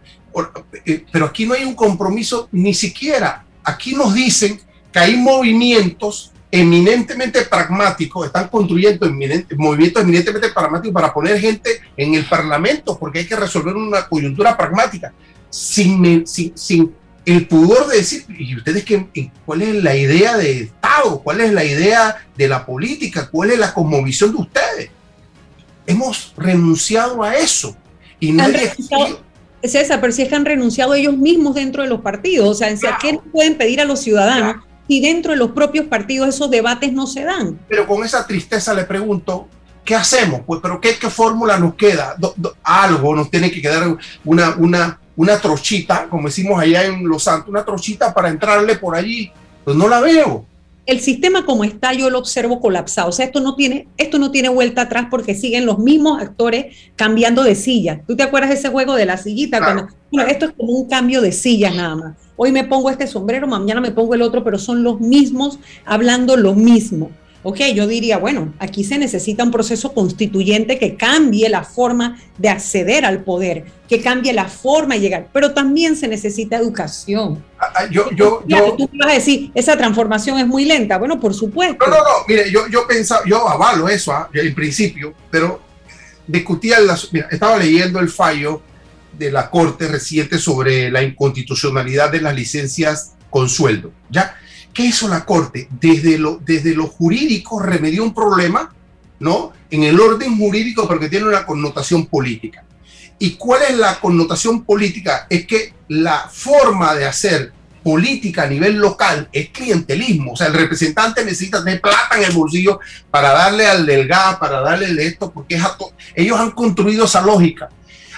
Eh, Pero aquí no hay un compromiso ni siquiera. Aquí nos dicen que hay movimientos eminentemente pragmáticos, están construyendo eminente- movimientos eminentemente pragmáticos para poner gente en el Parlamento, porque hay que resolver una coyuntura pragmática, sin, sin, sin el pudor de decir, ¿y ustedes qué, cuál es la idea de Estado? ¿Cuál es la idea de la política? ¿Cuál es la cosmovisión de ustedes? Hemos renunciado a eso. Y nadie
César, pero si es que han renunciado ellos mismos dentro de los partidos. O sea, en- ¿qué pueden pedir a los ciudadanos si dentro de los propios partidos esos debates no se dan?
pero con esa tristeza le pregunto, ¿qué hacemos? Pues, pero ¿qué, qué fórmula nos queda? Do- do- algo nos tiene que quedar una, una, una trochita, como decimos allá en Los Santos, una trochita para entrarle por allí. Pues no la veo.
el sistema como está yo lo observo colapsado. O sea, esto no tiene, esto no tiene vuelta atrás porque siguen los mismos actores cambiando de silla. ¿Tú te acuerdas de ese juego de la sillita?
Claro,
Cuando- bueno, esto es como un cambio de sillas nada más. Hoy me pongo este sombrero, mañana me pongo el otro, pero son los mismos hablando lo mismo. Ok, yo diría, bueno, aquí se necesita un proceso constituyente que cambie la forma de acceder al poder, que cambie la forma de llegar, pero también se necesita educación.
Ah, Yo, yo,
Claro,
yo,
tú me vas a decir, esa transformación es muy lenta. Bueno, por supuesto.
no, no, no, mire, yo, yo pensaba, yo avalo eso ah, en principio, pero discutía, las, mira, estaba leyendo el fallo de la Corte reciente sobre la inconstitucionalidad de las licencias con sueldo, ¿ya? ¿Qué hizo la Corte? Desde lo, desde lo jurídico remedió un problema, ¿no? En el orden jurídico, porque tiene una connotación política. ¿Y cuál es la connotación política? Es que la forma de hacer política a nivel local es clientelismo. O sea, el representante necesita tener plata en el bolsillo para darle al del gas, para darle el esto, porque ellos han construido esa lógica.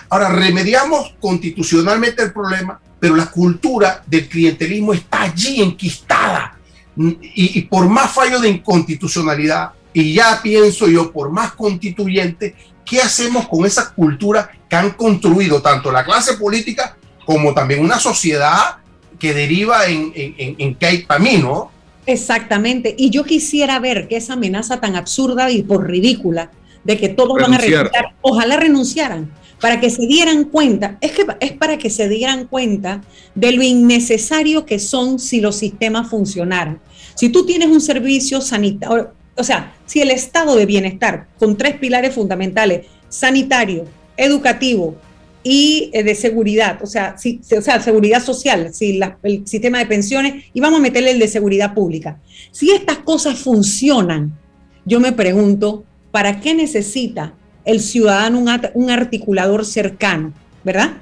Ahora, remediamos constitucionalmente el problema, pero la cultura del clientelismo está allí enquistada. Y, y por más fallo de inconstitucionalidad, y ya pienso yo, por más constituyente, ¿qué hacemos con esa cultura que han construido tanto la clase política como también una sociedad que deriva en, en, en, en que hay camino?
Exactamente. Y yo quisiera ver que esa amenaza tan absurda y por ridícula de que todos van a
renunciar,
ojalá renunciaran, para que se dieran cuenta, es que es para que se dieran cuenta de lo innecesario que son si los sistemas funcionaran. Si tú tienes un servicio sanitario, o sea, si el estado de bienestar con tres pilares fundamentales, sanitario, educativo y eh, de seguridad, o sea, si, seguridad social, si el sistema de pensiones, y vamos a meterle el de seguridad pública. Si estas cosas funcionan, yo me pregunto, ¿para qué necesita el ciudadano un, un articulador cercano, verdad?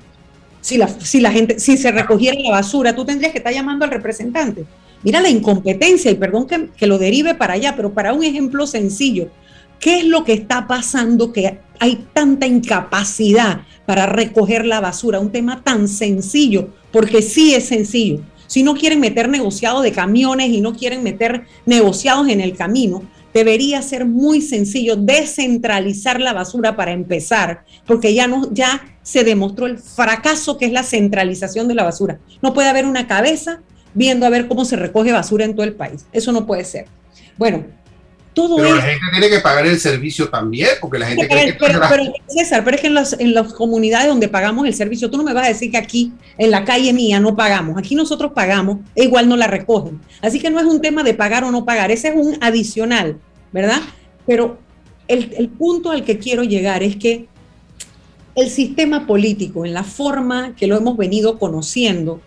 Si la, si la gente, si se recogiera la basura, tú tendrías que estar llamando al representante. Mira la incompetencia, y perdón que, que lo derive para allá, pero para un ejemplo sencillo, ¿qué es lo que está pasando que hay tanta incapacidad para recoger la basura? Un tema tan sencillo, porque sí es sencillo. Si no quieren meter negociados de camiones y no quieren meter negociados en el camino, debería ser muy sencillo descentralizar la basura para empezar, porque ya no ya se demostró el fracaso que es la centralización de la basura. No puede haber una cabeza viendo a ver cómo se recoge basura en todo el país. Eso no puede ser. Bueno, todo
Pero la gente tiene que pagar el servicio también, porque la gente
pero,
cree que
pero-
pagar-
pero, César, pero es que en las, en las comunidades donde pagamos el servicio, tú no me vas a decir que aquí, en la calle mía, no pagamos. Aquí nosotros pagamos e igual no la recogen. Así que no es un tema de pagar o no pagar, ese es un adicional. ¿verdad? Pero el, el punto al que quiero llegar es que el sistema político, en la forma que lo hemos venido conociendo,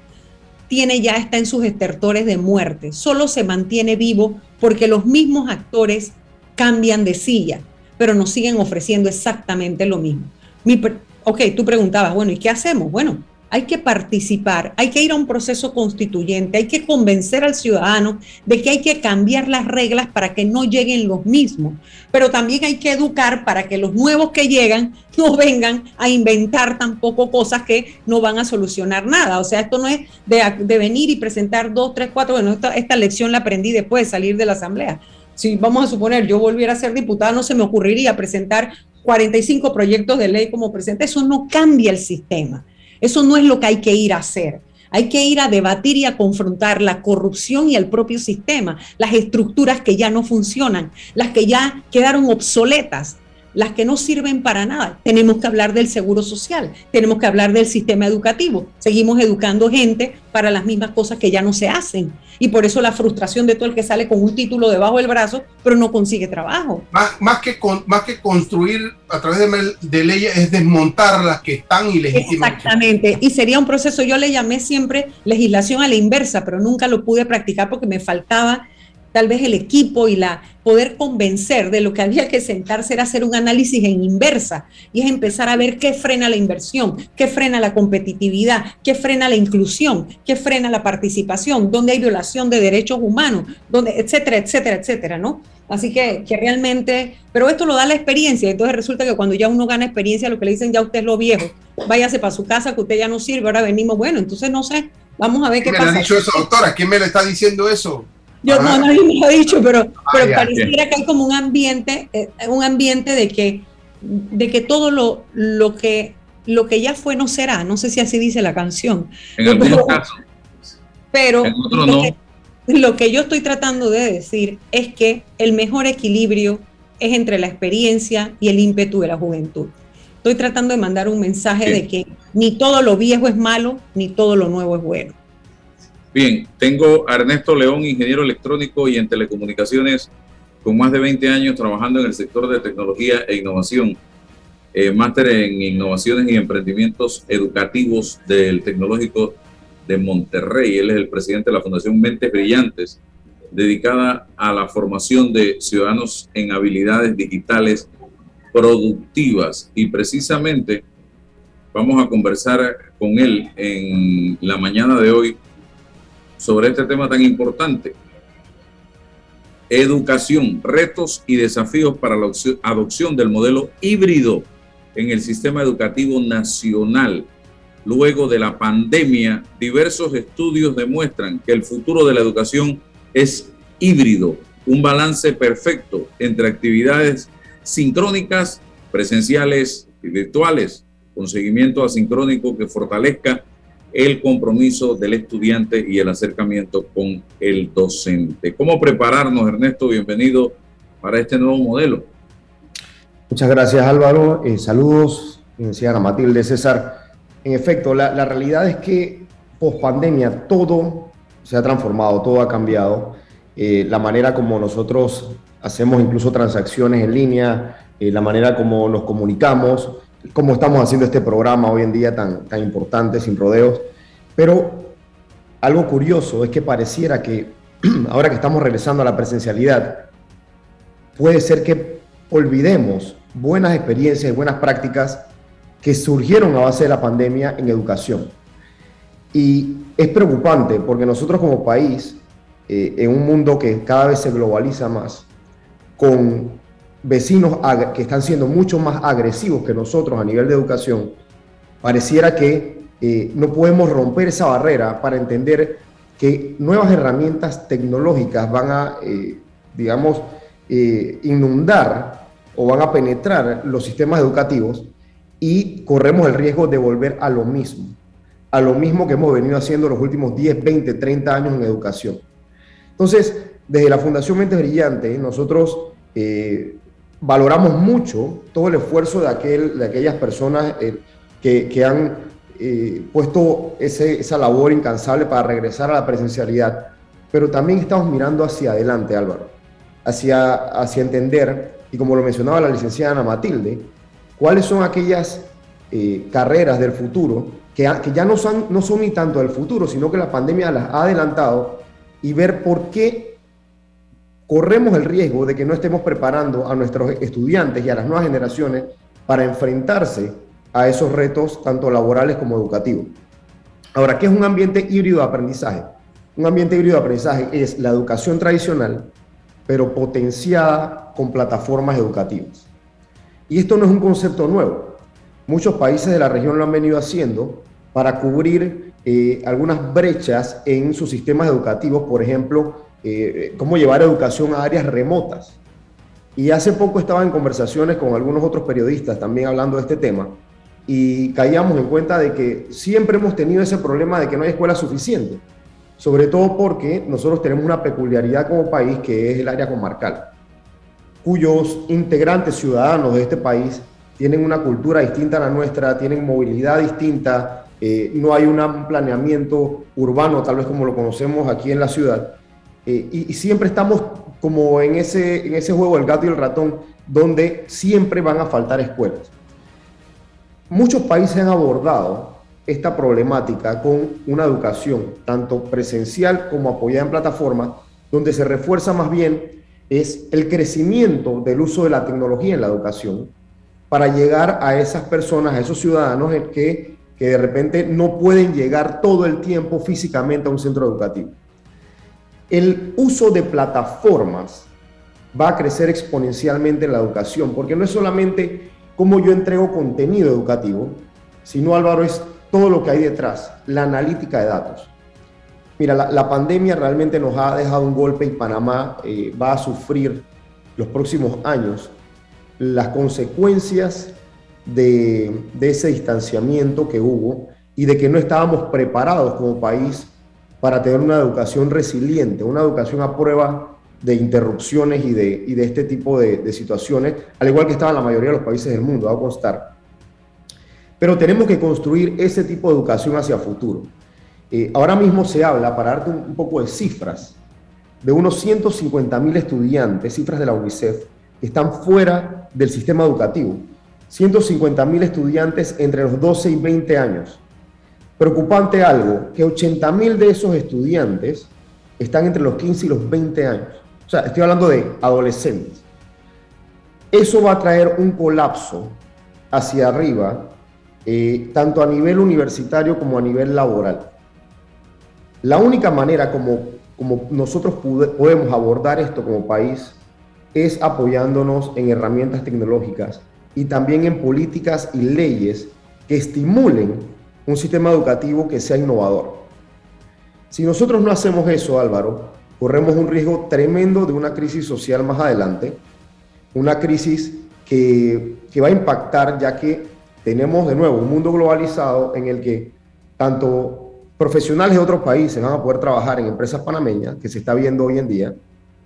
tiene ya está en sus estertores de muerte. Solo se mantiene vivo porque los mismos actores cambian de silla, pero nos siguen ofreciendo exactamente lo mismo. Mi, ok, tú preguntabas, bueno, ¿y qué hacemos? Bueno, hay que participar, hay que ir a un proceso constituyente, hay que convencer al ciudadano de que hay que cambiar las reglas para que no lleguen los mismos, pero también hay que educar para que los nuevos que llegan no vengan a inventar tampoco cosas que no van a solucionar nada. O sea, esto no es de, venir y presentar dos, tres, cuatro, bueno, esta, lección la aprendí después de salir de la asamblea. Si vamos a suponer, yo volviera a ser diputada, no se me ocurriría presentar 45 proyectos de ley como presidente. Eso no cambia el sistema. Eso no es lo que hay que ir a hacer. Hay que ir a debatir y a confrontar la corrupción y el propio sistema, las estructuras que ya no funcionan, las que ya quedaron obsoletas, las que no sirven para nada. Tenemos que hablar del seguro social, tenemos que hablar del sistema educativo. Seguimos educando gente para las mismas cosas que ya no se hacen. Y por eso la frustración de todo el que sale con un título debajo del brazo, pero no consigue trabajo.
Más, que, más que construir a través de, de leyes es desmontar las que están ilegítimas.
Exactamente. Y sería un proceso, yo le llamé siempre legislación a la inversa, pero nunca lo pude practicar porque me faltaba tal vez el equipo y la poder convencer de lo que había que sentarse era hacer un análisis en inversa y es empezar a ver qué frena la inversión, qué frena la competitividad, qué frena la inclusión, qué frena la participación, dónde hay violación de derechos humanos, donde, etcétera, etcétera, etcétera, ¿no? Así que, que realmente, pero esto lo da la experiencia, entonces resulta que cuando ya uno gana experiencia, lo que le dicen ya usted es lo viejo, váyase para su casa que usted ya no sirve, ahora venimos, bueno, entonces no sé, vamos a ver qué
¿Quién
pasa.
me ha dicho eso, doctora? ¿Quién me le está diciendo eso?
Yo no, nadie me lo ha dicho, pero, pero pareciera que hay como un ambiente, eh, un ambiente de que, de que todo lo, lo que lo que ya fue no será. No sé si así dice la canción.
En algunos casos.
Pero
En otros
lo,
no.
que, lo que yo estoy tratando de decir es que el mejor equilibrio es entre la experiencia y el ímpetu de la juventud. Estoy tratando de mandar un mensaje de que ni todo lo viejo es malo, ni todo lo nuevo es bueno.
Bien, tengo a Ernesto León, ingeniero electrónico y en telecomunicaciones, con más de 20 años trabajando en el sector de tecnología e innovación. Eh, máster en innovaciones y emprendimientos educativos del Tecnológico de Monterrey. Él es el presidente de la Fundación Mentes Brillantes, dedicada a la formación de ciudadanos en habilidades digitales productivas. Y precisamente vamos a conversar con él en la mañana de hoy sobre este tema tan importante. Educación, retos y desafíos para la opción- adopción del modelo híbrido en el sistema educativo nacional. Luego de la pandemia, diversos estudios demuestran que el futuro de la educación es híbrido, un balance perfecto entre actividades sincrónicas, presenciales y virtuales, con seguimiento asincrónico que fortalezca el compromiso del estudiante y el acercamiento con el docente. ¿Cómo prepararnos, Ernesto? Bienvenido para este nuevo modelo.
Muchas gracias Álvaro, Eh, saludos, licenciada Matilde César. En efecto, la, realidad es que post pandemia todo se ha transformado, todo ha cambiado. Eh, la manera como nosotros hacemos incluso transacciones en línea, eh, la manera como nos comunicamos, cómo estamos haciendo este programa hoy en día tan, tan importante, sin rodeos. Pero algo curioso es que pareciera que ahora que estamos regresando a la presencialidad, puede ser que olvidemos buenas experiencias y buenas prácticas que surgieron a base de la pandemia en educación. Y es preocupante porque nosotros como país, eh, en un mundo que cada vez se globaliza más, con vecinos que están siendo mucho más agresivos que nosotros a nivel de educación, pareciera que eh, no podemos romper esa barrera para entender que nuevas herramientas tecnológicas van a, eh, digamos, eh, inundar o van a penetrar los sistemas educativos y corremos el riesgo de volver a lo mismo, a lo mismo que hemos venido haciendo los últimos 10, 20, 30 años en educación. Entonces, desde la Fundación Mente Brillante, nosotros eh, valoramos mucho todo el esfuerzo de, aquel, de aquellas personas eh, que, que han eh, puesto esa labor incansable para regresar a la presencialidad, pero también estamos mirando hacia adelante, Álvaro. hacia, hacia entender, y como lo mencionaba la licenciada Ana Matilde, cuáles son aquellas eh, carreras del futuro que, que ya no son, no son ni tanto del futuro, sino que la pandemia las ha adelantado y ver por qué corremos el riesgo de que no estemos preparando a nuestros estudiantes y a las nuevas generaciones para enfrentarse a esos retos tanto laborales como educativos. Ahora, ¿qué es un ambiente híbrido de aprendizaje? Un ambiente híbrido de aprendizaje es la educación tradicional, pero potenciada con plataformas educativas. Y esto no es un concepto nuevo. Muchos países de la región lo han venido haciendo para cubrir eh, algunas brechas en sus sistemas educativos, por ejemplo, eh, cómo llevar educación a áreas remotas. Y hace poco estaba en conversaciones con algunos otros periodistas también hablando de este tema y caíamos en cuenta de que siempre hemos tenido ese problema de que no hay escuela suficiente, sobre todo porque nosotros tenemos una peculiaridad como país que es el área comarcal, cuyos integrantes ciudadanos de este país tienen una cultura distinta a la nuestra, tienen movilidad distinta, eh, no hay un planeamiento urbano tal vez como lo conocemos aquí en la ciudad, eh, y, siempre estamos como en ese, en ese juego del gato y el ratón, donde siempre van a faltar escuelas. Muchos países han abordado esta problemática con una educación tanto presencial como apoyada en plataformas, donde se refuerza más bien es el crecimiento del uso de la tecnología en la educación para llegar a esas personas, a esos ciudadanos que, que de repente no pueden llegar todo el tiempo físicamente a un centro educativo. El uso de plataformas va a crecer exponencialmente en la educación, porque no es solamente cómo yo entrego contenido educativo, sino Álvaro es todo lo que hay detrás, la analítica de datos. Mira, la, pandemia realmente nos ha dejado un golpe y Panamá eh, va a sufrir los próximos años las consecuencias de, de ese distanciamiento que hubo y de que no estábamos preparados como país para tener una educación resiliente, una educación a prueba de interrupciones y de, este tipo de, situaciones, al igual que estaba la mayoría de los países del mundo, a constar. Pero tenemos que construir ese tipo de educación hacia futuro. Eh, ahora mismo se habla, para darte un, un poco de cifras, de unos 150 mil estudiantes, cifras de la UNICEF, que están fuera del sistema educativo. 150 mil estudiantes entre los 12 y 20 años. Preocupante algo, que 80 mil de esos estudiantes están entre los 15 y los 20 años. O sea, estoy hablando de adolescentes. Eso va a traer un colapso hacia arriba, eh, tanto a nivel universitario como a nivel laboral. La única manera como, como nosotros podemos abordar esto como país es apoyándonos en herramientas tecnológicas y también en políticas y leyes que estimulen un sistema educativo que sea innovador. Si nosotros no hacemos eso, Álvaro, corremos un riesgo tremendo de una crisis social más adelante, una crisis que, que va a impactar ya que tenemos de nuevo un mundo globalizado en el que tanto profesionales de otros países van a poder trabajar en empresas panameñas, que se está viendo hoy en día,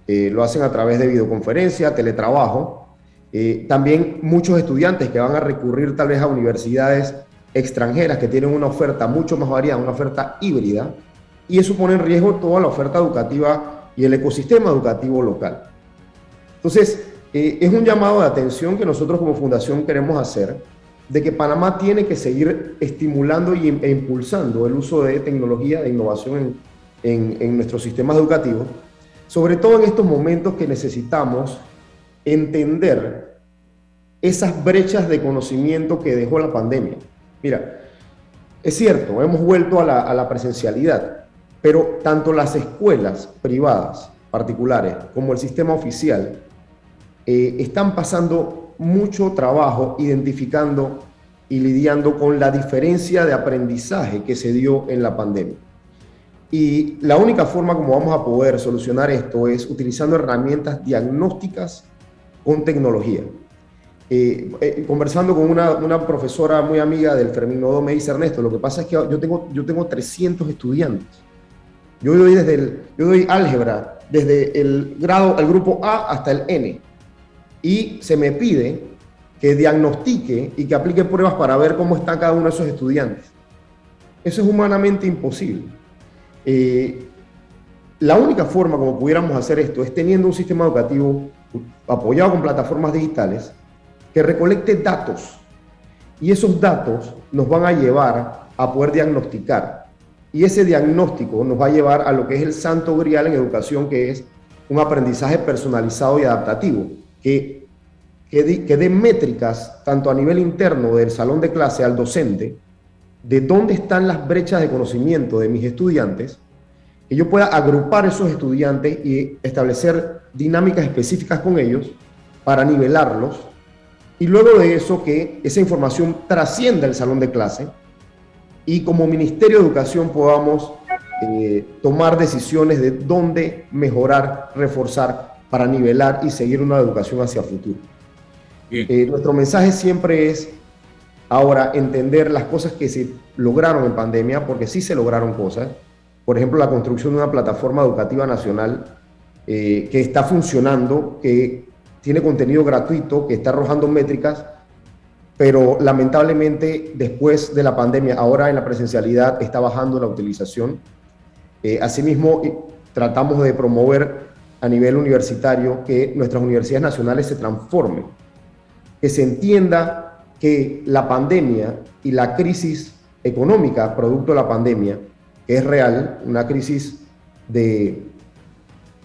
eh, lo hacen a través de videoconferencia, teletrabajo, eh, también muchos estudiantes que van a recurrir tal vez a universidades extranjeras que tienen una oferta mucho más variada, una oferta híbrida, y eso pone en riesgo toda la oferta educativa y el ecosistema educativo local. Entonces, eh, es un llamado de atención que nosotros como fundación queremos hacer, de que Panamá tiene que seguir estimulando y, e impulsando el uso de tecnología, de innovación en, en nuestros sistemas educativos, sobre todo en estos momentos que necesitamos entender esas brechas de conocimiento que dejó la pandemia. Mira, es cierto, hemos vuelto a la, presencialidad, pero tanto las escuelas privadas, particulares, como el sistema oficial, eh, están pasando mucho trabajo identificando y lidiando con la diferencia de aprendizaje que se dio en la pandemia. Y la única forma como vamos a poder solucionar esto es utilizando herramientas diagnósticas con tecnología. Eh, eh, conversando con una, una, profesora muy amiga del Fermín Nodo, me dice Ernesto, lo que pasa es que yo tengo, yo tengo 300 estudiantes. Yo doy, desde el, yo doy álgebra desde el grado, el grupo A hasta el N. Y se me pide que diagnostique y que aplique pruebas para ver cómo está cada uno de esos estudiantes. Eso es humanamente imposible. Eh, la única forma como pudiéramos hacer esto es teniendo un sistema educativo apoyado con plataformas digitales que recolecte datos. Y esos datos nos van a llevar a poder diagnosticar. Y ese diagnóstico nos va a llevar a lo que es el santo grial en educación, que es un aprendizaje personalizado y adaptativo, que, que, dé métricas tanto a nivel interno del salón de clase al docente, de dónde están las brechas de conocimiento de mis estudiantes, que yo pueda agrupar esos estudiantes y establecer dinámicas específicas con ellos para nivelarlos, y luego de eso que esa información trascienda el salón de clase y como Ministerio de Educación podamos eh, tomar decisiones de dónde mejorar, reforzar para nivelar y seguir una educación hacia el futuro. Eh, nuestro mensaje siempre es ahora entender las cosas que se lograron en pandemia, porque sí se lograron cosas. Por ejemplo, la construcción de una plataforma educativa nacional eh, que está funcionando, que tiene contenido gratuito, que está arrojando métricas, pero lamentablemente después de la pandemia, ahora en la presencialidad está bajando la utilización. Eh, asimismo, tratamos de promover a nivel universitario que nuestras universidades nacionales se transformen, que se entienda que la pandemia y la crisis económica producto de la pandemia, que es real, una crisis de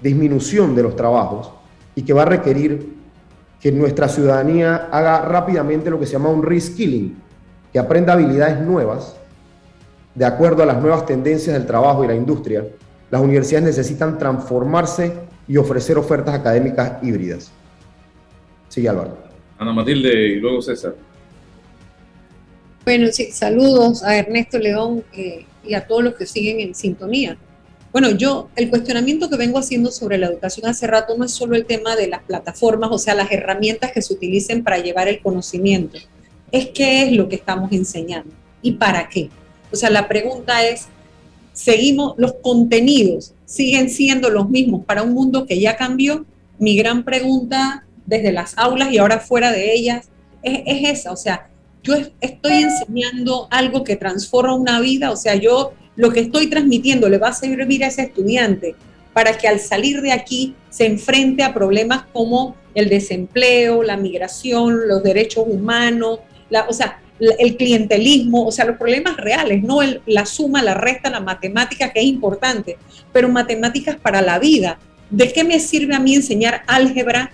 disminución de los trabajos y que va a requerir que nuestra ciudadanía haga rápidamente lo que se llama un reskilling, que aprenda habilidades nuevas de acuerdo a las nuevas tendencias del trabajo y la industria, las universidades necesitan transformarse y ofrecer ofertas académicas híbridas. Sigue Álvaro.
Ana Matilde y luego César.
Bueno, sí, saludos a Ernesto León eh, y a todos los que siguen en sintonía. Bueno, yo, el cuestionamiento que vengo haciendo sobre la educación hace rato no es solo el tema de las plataformas, o sea, las herramientas que se utilicen para llevar el conocimiento, es qué es lo que estamos enseñando y para qué. O sea, la pregunta es, ¿seguimos, los contenidos siguen siendo los mismos para un mundo que ya cambió? Mi gran pregunta desde las aulas y ahora fuera de ellas es, esa, o sea, yo estoy enseñando algo que transforma una vida, o sea, yo lo que estoy transmitiendo le va a servir a ese estudiante para que al salir de aquí se enfrente a problemas como el desempleo, la migración, los derechos humanos, la, o sea, el clientelismo, o sea, los problemas reales, no la suma, la resta, la matemática, que es importante, pero matemáticas para la vida. ¿De qué me sirve a mí enseñar álgebra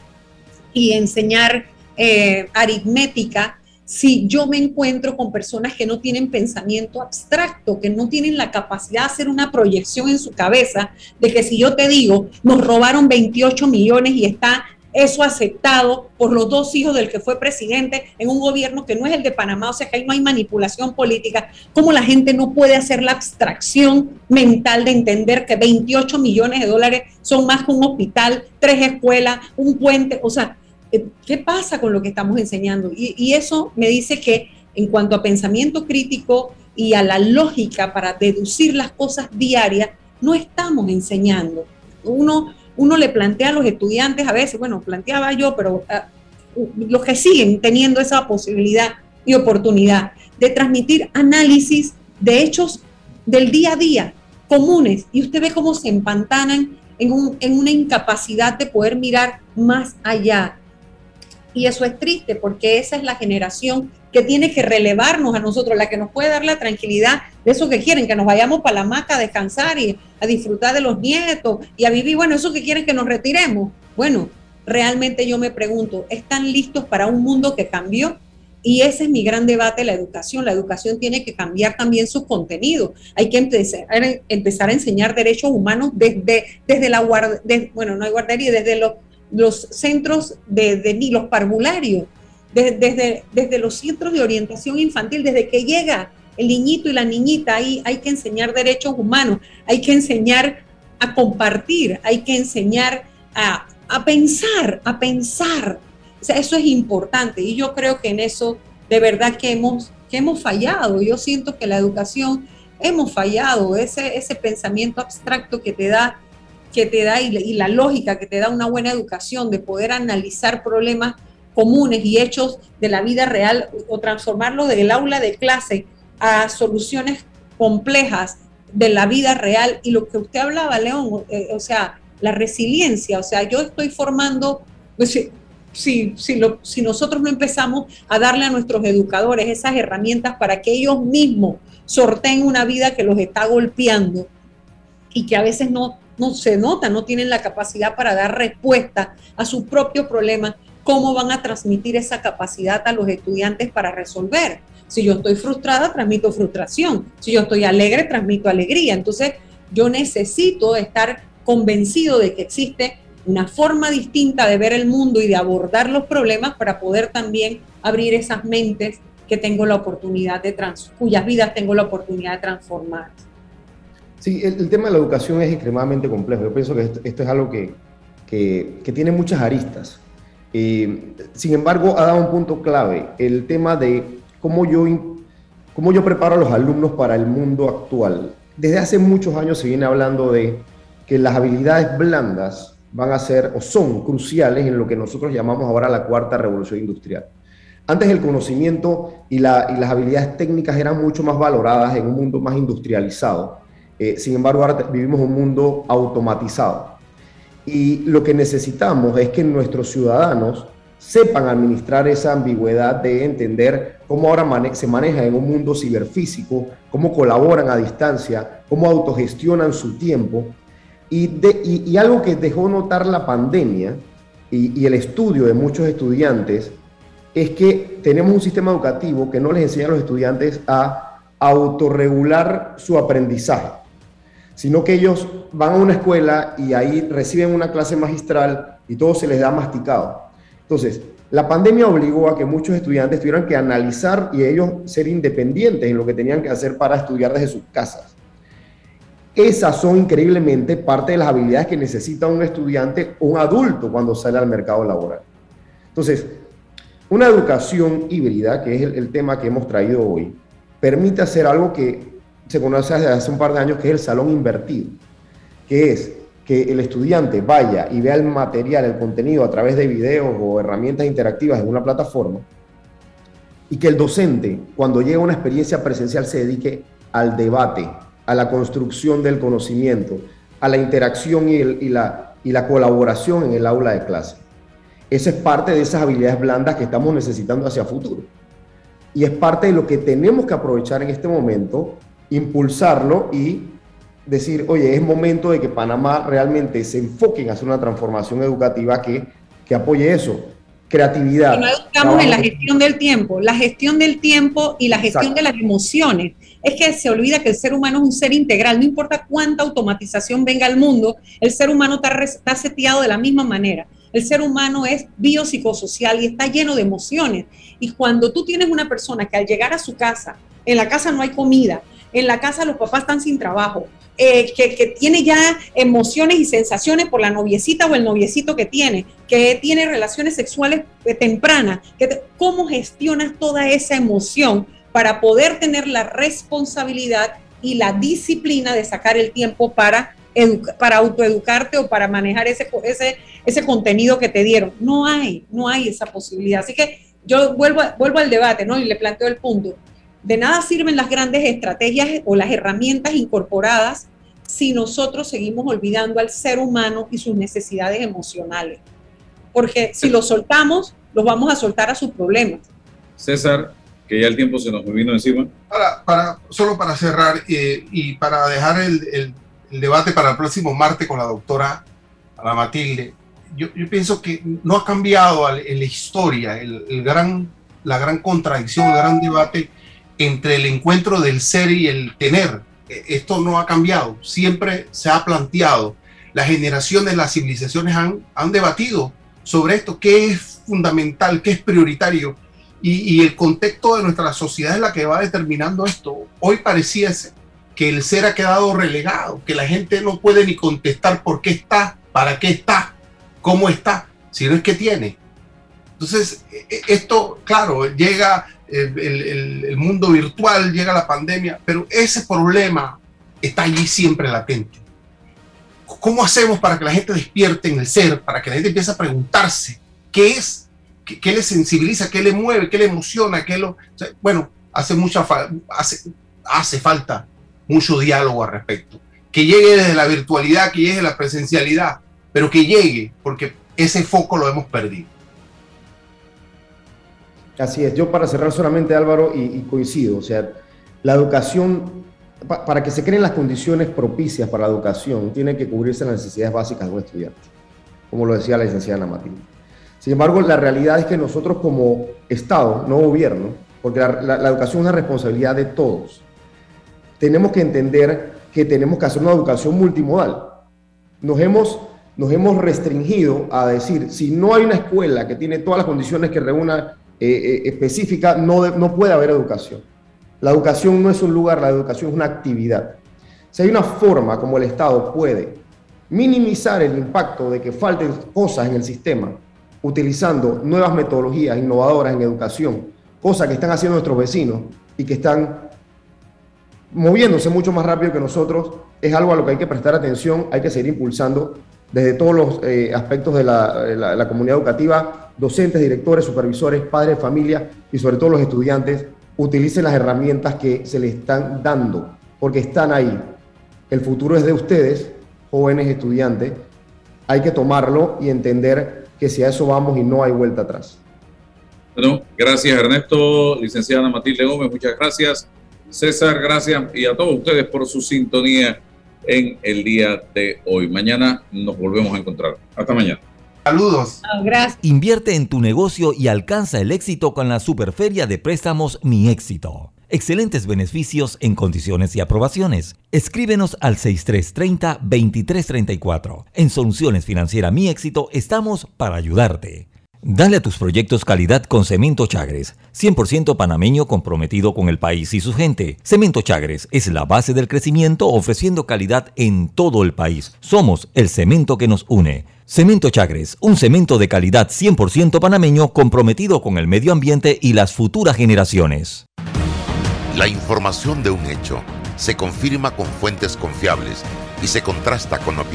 y enseñar eh, aritmética si yo me encuentro con personas que no tienen pensamiento abstracto, que no tienen la capacidad de hacer una proyección en su cabeza de que si yo te digo, nos robaron 28 millones y está eso aceptado por los dos hijos del que fue presidente en un gobierno que no es el de Panamá, o sea que ahí no hay manipulación política, cómo la gente no puede hacer la abstracción mental de entender que 28 millones de dólares son más que un hospital, tres escuelas, un puente, o sea, ¿qué pasa con lo que estamos enseñando? Y, eso me dice que en cuanto a pensamiento crítico y a la lógica para deducir las cosas diarias, no estamos enseñando. Uno uno le plantea a los estudiantes a veces, bueno, planteaba yo, pero ah, los que siguen teniendo esa posibilidad y oportunidad de transmitir análisis de hechos del día a día comunes y usted ve cómo se empantanan en, en una incapacidad de poder mirar más allá. Y eso es triste porque esa es la generación que tiene que relevarnos a nosotros, la que nos puede dar la tranquilidad de eso que quieren, que nos vayamos para la maca a descansar y a disfrutar de los nietos y a vivir, bueno, eso que quieren que nos retiremos. Bueno, realmente yo me pregunto, ¿están listos para un mundo que cambió? Y ese es mi gran debate, la educación. La educación tiene que cambiar también sus contenidos. Hay que empezar, empezar a enseñar derechos humanos desde, desde la guardería, bueno, no hay guardería, desde los, los centros de, de los parvularios desde, desde, los centros de orientación infantil, desde que llega el niñito y la niñita, ahí hay que enseñar derechos humanos, hay que enseñar a compartir, hay que enseñar a, a pensar, a pensar. Eso es importante y yo creo que en eso de verdad que hemos, que hemos fallado. Yo siento que la educación hemos fallado, ese, ese pensamiento abstracto que te da que te da y, la lógica que te da una buena educación de poder analizar problemas comunes y hechos de la vida real o transformarlo del aula de clase a soluciones complejas de la vida real. Y lo que usted hablaba, León, eh, o sea, la resiliencia, o sea, yo estoy formando, pues, si, si, lo, si nosotros no empezamos a darle a nuestros educadores esas herramientas para que ellos mismos sorteen una vida que los está golpeando y que a veces no, no se nota, no tienen la capacidad para dar respuesta a sus propios problemas, ¿cómo van a transmitir esa capacidad a los estudiantes para resolver? Si yo estoy frustrada, transmito frustración. Si yo estoy alegre, transmito alegría. Entonces, yo necesito estar convencido de que existe una forma distinta de ver el mundo y de abordar los problemas para poder también abrir esas mentes que tengo la oportunidad de trans, cuyas vidas tengo la oportunidad de transformar.
Sí, el, tema de la educación es extremadamente complejo. Yo pienso que esto, es algo que, que, tiene muchas aristas. Eh, sin embargo, ha dado un punto clave, el tema de cómo yo, cómo yo preparo a los alumnos para el mundo actual. Desde hace muchos años se viene hablando de que las habilidades blandas van a ser o son cruciales en lo que nosotros llamamos ahora la cuarta revolución industrial. Antes el conocimiento y, las habilidades técnicas eran mucho más valoradas en un mundo más industrializado. Eh, sin embargo, ahora vivimos un mundo automatizado. Y lo que necesitamos es que nuestros ciudadanos sepan administrar esa ambigüedad de entender cómo ahora se maneja en un mundo ciberfísico, cómo colaboran a distancia, cómo autogestionan su tiempo y, algo que dejó notar la pandemia y, el estudio de muchos estudiantes es que tenemos un sistema educativo que no les enseña a los estudiantes a autorregular su aprendizaje, sino que ellos van a una escuela y ahí reciben una clase magistral y todo se les da masticado. Entonces, la pandemia obligó a que muchos estudiantes tuvieran que analizar y ellos ser independientes en lo que tenían que hacer para estudiar desde sus casas. Esas son increíblemente parte de las habilidades que necesita un estudiante o un adulto cuando sale al mercado laboral. Entonces, una educación híbrida, que es el, tema que hemos traído hoy, permite hacer algo que se conoce desde hace un par de años, que es el salón invertido, que es que el estudiante vaya y vea el material, el contenido a través de videos o herramientas interactivas en una plataforma, y que el docente, cuando llega a una experiencia presencial, se dedique al debate, a la construcción del conocimiento, a la interacción y, la, y la colaboración en el aula de clase. Esa es parte de esas habilidades blandas que estamos necesitando hacia futuro. Y es parte de lo que tenemos que aprovechar en este momento, impulsarlo y decir, oye, es momento de que Panamá realmente se enfoque en hacer una transformación educativa que, que apoye eso. Creatividad.
no educamos en la gestión del tiempo, la gestión del tiempo y la gestión de las emociones es que se olvida que el ser humano es un ser integral, no importa cuánta automatización venga al mundo, el ser humano está, está seteado de la misma manera. El ser humano es biopsicosocial y está lleno de emociones. Y cuando tú tienes una persona que al llegar a su casa, en la casa no hay comida, en la casa los papás están sin trabajo, eh, que, tiene ya emociones y sensaciones por la noviecita o el noviecito que tiene, que tiene relaciones sexuales eh, tempranas, que ¿cómo gestionas toda esa emoción? para poder tener la responsabilidad y la disciplina de sacar el tiempo para, para autoeducarte o para manejar ese, ese, ese contenido que te dieron. No hay, no hay esa posibilidad. Así que yo vuelvo, vuelvo al debate, ¿no? Y le planteo el punto. De nada sirven las grandes estrategias o las herramientas incorporadas si nosotros seguimos olvidando al ser humano y sus necesidades emocionales. Porque si los soltamos, los vamos a soltar a sus problemas.
César, que ya el tiempo se nos vino encima.
Para, para, solo para cerrar eh, y para dejar el, el, debate para el próximo martes con la doctora Ana Matilde, yo, yo pienso que no ha cambiado en la historia el, el, gran, la gran contradicción, el gran debate entre el encuentro del ser y el tener. E, esto no ha cambiado, siempre se ha planteado. Las generaciones, las civilizaciones han, han debatido sobre esto, qué es fundamental, qué es prioritario y, el contexto de nuestra sociedad es la que va determinando esto. Hoy pareciese que el ser ha quedado relegado, que la gente no puede ni contestar por qué está, para qué está, cómo está, si no es que tiene. Entonces, e, e, esto, claro, llega el, el, mundo virtual, llega la pandemia, pero ese problema está allí siempre latente. ¿Cómo hacemos para que la gente despierte en el ser, para que la gente empiece a preguntarse qué es ¿Qué, le sensibiliza? ¿Qué le mueve? ¿Qué le emociona? ¿Qué lo, bueno, hace mucha hace, hace falta mucho diálogo al respecto. Que llegue desde la virtualidad, que llegue desde la presencialidad, pero que llegue, porque ese foco lo hemos perdido.
Así es, yo para cerrar solamente Álvaro, y, coincido, o sea, la educación, para que se creen las condiciones propicias para la educación, tiene que cubrirse las necesidades básicas de un estudiante, como lo decía la licenciada Ana Matilde. Sin embargo, la realidad es que nosotros como Estado, no gobierno, porque la, educación es una responsabilidad de todos, tenemos que entender que tenemos que hacer una educación multimodal. Nos hemos, nos hemos restringido a decir, si no hay una escuela que tiene todas las condiciones que reúna eh, eh, específica, no, no puede haber educación. La educación no es un lugar, la educación es una actividad. Si hay una forma como el Estado puede minimizar el impacto de que falten cosas en el sistema, utilizando nuevas metodologías innovadoras en educación, cosas que están haciendo nuestros vecinos y que están moviéndose mucho más rápido que nosotros, es algo a lo que hay que prestar atención, hay que seguir impulsando desde todos los eh, aspectos de la, comunidad educativa, docentes, directores, supervisores, padres familia y sobre todo los estudiantes, utilicen las herramientas que se les están dando, porque están ahí. El futuro es de ustedes, jóvenes estudiantes, hay que tomarlo y entender que si a eso vamos y no hay vuelta atrás.
Bueno, gracias Ernesto, licenciada Matilde Gómez, muchas gracias. César, gracias y a todos ustedes por su sintonía en el día de hoy. Mañana nos volvemos a encontrar. Hasta mañana.
Saludos.
Gracias.
Invierte en tu negocio y alcanza el éxito con la Superferia de Préstamos Mi Éxito. Excelentes beneficios en condiciones y aprobaciones. Escríbenos al 6330-2334. En Soluciones Financiera Mi Éxito estamos para ayudarte. Dale a tus proyectos calidad con Cemento Chagres, 100% panameño comprometido con el país y su gente. Cemento Chagres es la base del crecimiento ofreciendo calidad en todo el país. Somos el cemento que nos une. Cemento Chagres, un cemento de calidad 100% panameño comprometido con el medio ambiente y las futuras generaciones.
La información de un hecho se confirma con fuentes confiables y se contrasta con opiniones